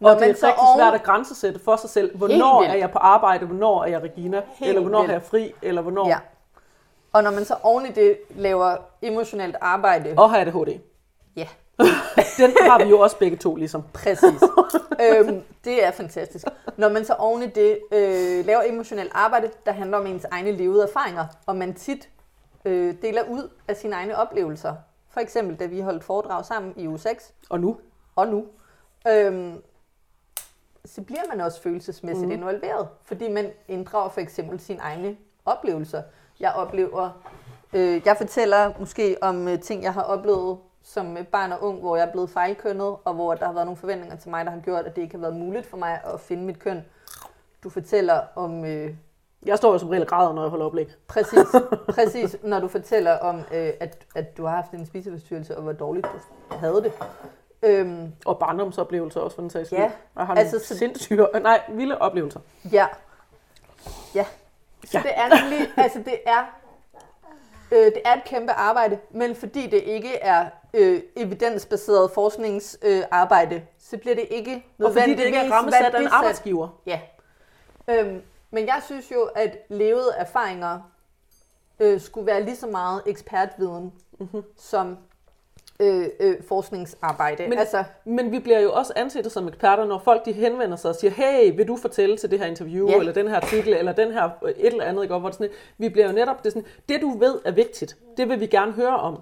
Og det er rigtig svært at grænsesætte for sig selv. Hvornår er jeg på arbejde? Hvornår er jeg Regina? Helt eller hvornår vildt. er jeg fri? Eller hvornår? Ja. Og når man så oven i det laver emotionelt arbejde, Og har ADHD. ja, Den har vi jo også begge to, ligesom. Præcis. øhm, det er fantastisk. Når man så oven i det øh, laver emotionelt arbejde, der handler om ens egne levede erfaringer, og man tit øh, deler ud af sine egne oplevelser. For eksempel, da vi holdt foredrag sammen i uge 6, Og nu? og nu, øhm, så bliver man også følelsesmæssigt mm. involveret, fordi man inddrager for eksempel sine egne oplevelser. Jeg oplever, øh, jeg fortæller måske om øh, ting, jeg har oplevet som øh, barn og ung, hvor jeg er blevet fejlkønnet, og hvor der har været nogle forventninger til mig, der har gjort, at det ikke har været muligt for mig at finde mit køn. Du fortæller om øh, Jeg står jo som regel og græder, når jeg holder oplæg. Præcis, præcis når du fortæller om, øh, at, at du har haft en spiseforstyrrelse, og hvor dårligt du havde det. Øhm, Og barndomsoplevelser også, for den sags skyld. Ja, Jeg har altså, altså, så- sindssyge, nej, vilde oplevelser. ja. Ja. Så Ja. det er nemlig, altså det er, øh, det er et kæmpe arbejde, men fordi det ikke er øh, evidensbaseret forskningsarbejde, øh, så bliver det ikke Og fordi det ikke er nødvendigvis rammesat af en arbejdsgiver. Ja. Øhm, men jeg synes jo, at levede erfaringer øh, skulle være lige så meget ekspertviden mm-hmm. som øh, øh, forskningsarbejde. Men- altså, Men vi bliver jo også anset som eksperter, når folk de henvender sig og siger, hey, vil du fortælle til det her interview, yeah. eller den her artikel, eller den her øh, et eller andet, ikke? Hvor det, sådan, vi bliver jo netop, det, sådan, det du ved er vigtigt, det vil vi gerne høre om.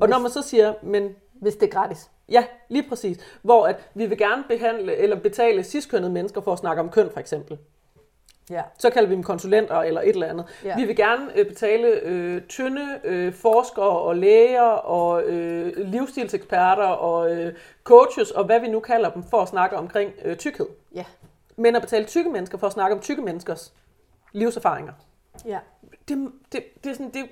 Og når man så siger, men hvis det er gratis. ja, lige præcis, hvor at vi vil gerne behandle eller betale ciskønnede mennesker for at snakke om køn, for eksempel. Ja. Så kalder vi dem konsulenter eller et eller andet. Ja. Vi vil gerne øh, betale øh, tynde øh, forskere og læger og øh, livsstilseksperter og øh, coaches og hvad vi nu kalder dem for at snakke omkring øh, tykkhed. Ja. Men at betale tykke mennesker for at snakke om tykke menneskers livserfaringer. ja. Det, det, det er sådan, det,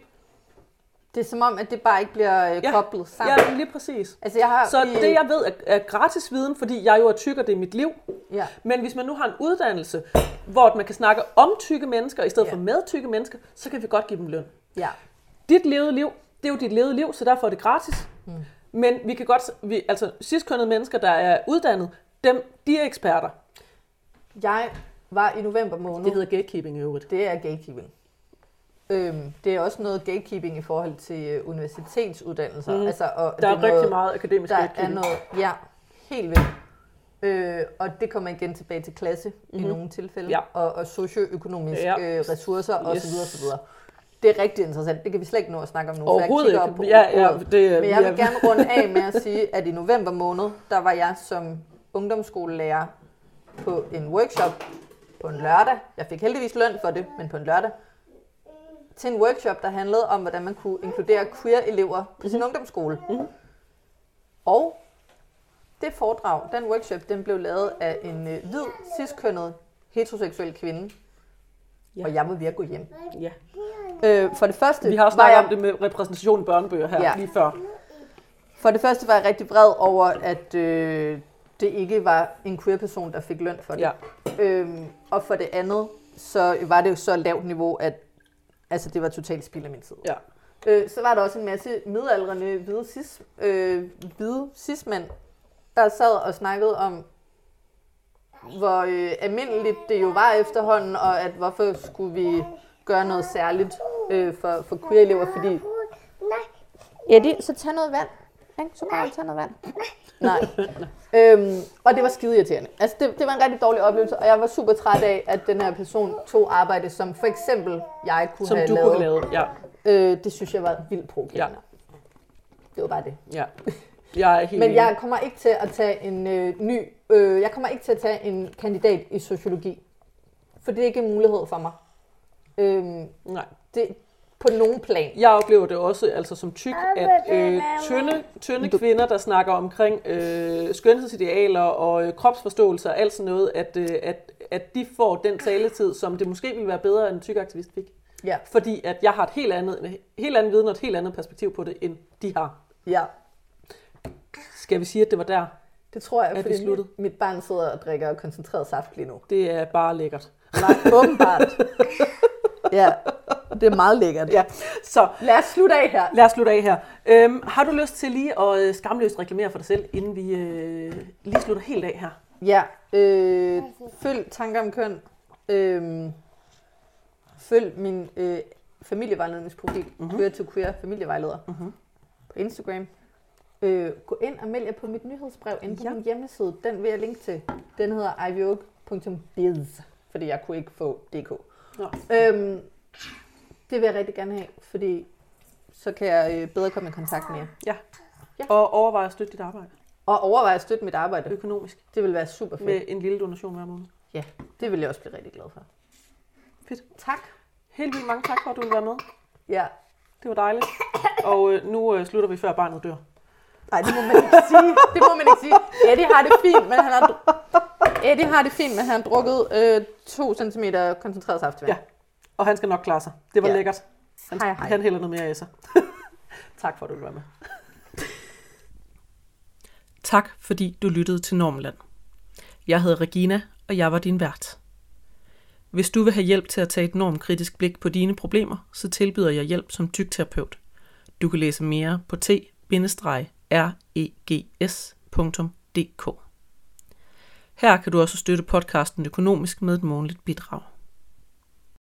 Det er som om, at det bare ikke bliver øh, Ja. koblet sammen. Ja, lige præcis. Altså, jeg har Så i- det, jeg ved, er, er gratis viden, fordi jeg jo er tyk, og det er mit liv. Ja. Men hvis man nu har en uddannelse, hvor man kan snakke om tykke mennesker, i stedet Ja. for med tykke mennesker, så kan vi godt give dem løn. Ja. Dit levede liv, det er jo dit levede liv, så derfor er det gratis. Mm. Men vi kan godt, vi, altså ciskønnede mennesker, der er uddannet, dem, de er eksperter. Jeg var i november måned. Det hedder gatekeeping i øvrigt. Det er gatekeeping. Øhm, det er også noget gatekeeping i forhold til øh, universitetsuddannelser. Mhm. Altså, og Der er, rigtig noget, meget akademisk Der er gatekeeping. noget, ja, helt vildt. Øh, og det kommer igen tilbage til klasse mm-hmm. i nogle tilfælde, Mhm. Ja. og, og socioøkonomiske Ja. øh, ressourcer Yes. osv. osv. Det er rigtig interessant. Det kan vi slet ikke nå at snakke om nu, for jeg Overhovedet kigger ikke. op Ja, ja, det, Men jeg vil ja. gerne runde af med at sige, at i november måned, der var jeg som ungdomsskolelærer på en workshop på en lørdag. Jeg fik heldigvis løn for det, men på en lørdag. Til en workshop, der handlede om, hvordan man kunne inkludere queer-elever på sin ungdomsskole. Mhm. Og det foredrag, den workshop, den blev lavet af en øh, hvid, ciskønnet, heteroseksuel kvinde. Ja. Og jeg var ved at gå hjem. Ja. Øh, for det første Vi har også snakket jeg om det med repræsentation i børnebøger her Ja. lige før. For det første var jeg rigtig vred over, at øh, det ikke var en queer person, der fik løn for det. Ja. Øhm, og for det andet, så var det jo så lavt niveau, at altså, det var totalt spild af min tid. Ja. Øh, så var der også en masse midaldrende hvide, cis, øh, hvide cismænd, der sad og snakkede om, hvor øh, almindeligt det jo var efterhånden, og at hvorfor skulle vi gøre noget særligt øh, for, for queer-elever, fordi... Eddie, så tag noget vand. Ikke? Så bare tage noget vand. Nej. Øhm, og det var skide irriterende. Altså, det, det var en rigtig dårlig oplevelse, og jeg var super træt af, at den her person tog arbejde, som for eksempel jeg kunne Som have du lavet. kunne have lavet. Ja. Øh, det synes jeg var vildt provokerende. Ja. Det var bare det. ja. Jeg er helt Men jeg kommer ikke til at tage en øh, ny, øh, jeg kommer ikke til at tage en kandidat i sociologi. For det er ikke en mulighed for mig. Øhm, Nej. det, på nogen plan. Jeg oplever det også altså som tyk, at øh, tynde, tynde kvinder, der snakker omkring øh, skønhedsidealer og øh, kropsforståelse og alt sådan noget, at, øh, at, at de får den taletid, som det måske ville være bedre, end en tyk aktivist fik. Ja. Fordi at jeg har et helt andet, en helt anden viden og et helt andet perspektiv på det, end de har. ja, Skal vi sige, at det var der? det tror jeg, fordi mit, mit barn sidder og drikker koncentreret saft lige nu. Det er bare lækkert. Nej, åbenbart. ja, det er meget lækkert. Ja, så Lad os slutte af her. lad os slutte af her. Øhm, har du lyst til lige at øh, skamløst reklamere for dig selv, inden vi øh, lige slutter helt af her? Ja, øh, følg tanker om køn. Øh, følg min øh, familievejledningsprofil, mm-hmm. Queer to Queer familievejleder, Mhm. på Instagram. Øh, gå ind og meld jer på mit nyhedsbrev inde på Ja. min hjemmeside. Den vil jeg linke til. Den hedder ivyoke.biz, fordi jeg kunne ikke få dk. Nå. Øhm, det vil jeg rigtig gerne have, fordi så kan jeg øh, bedre komme i kontakt med jer. Ja. Ja. Og overvej at støtte dit arbejde Og overveje at støtte mit arbejde. økonomisk Det vil være super fedt. med en lille donation hver måned. Ja, det vil jeg også blive rigtig glad for. Fedt. Tak. Helt vildt mange tak for, at du ville være med. Ja. Det var dejligt. Og øh, nu øh, slutter vi, før barnet dør. Nej, det må man ikke sige. Det må man ikke sige. Eddie har det fint, men han har, Eddie har det fint, men han har drukket øh, 2 cm koncentreret saftevand. Ja. Og han skal nok klare sig. Det var Ja. lækkert. Han, Hej, hej. han hælder noget mere i sig. tak for, at du ville være med. Tak fordi du lyttede til Normland. Jeg hedder Regina, og jeg var din vært. Hvis du vil have hjælp til at tage et normkritisk blik på dine problemer, så tilbyder jeg hjælp som tygterapeut. Du kan læse mere på t-regs.dk. Her kan du også støtte podcasten økonomisk med et månedligt bidrag.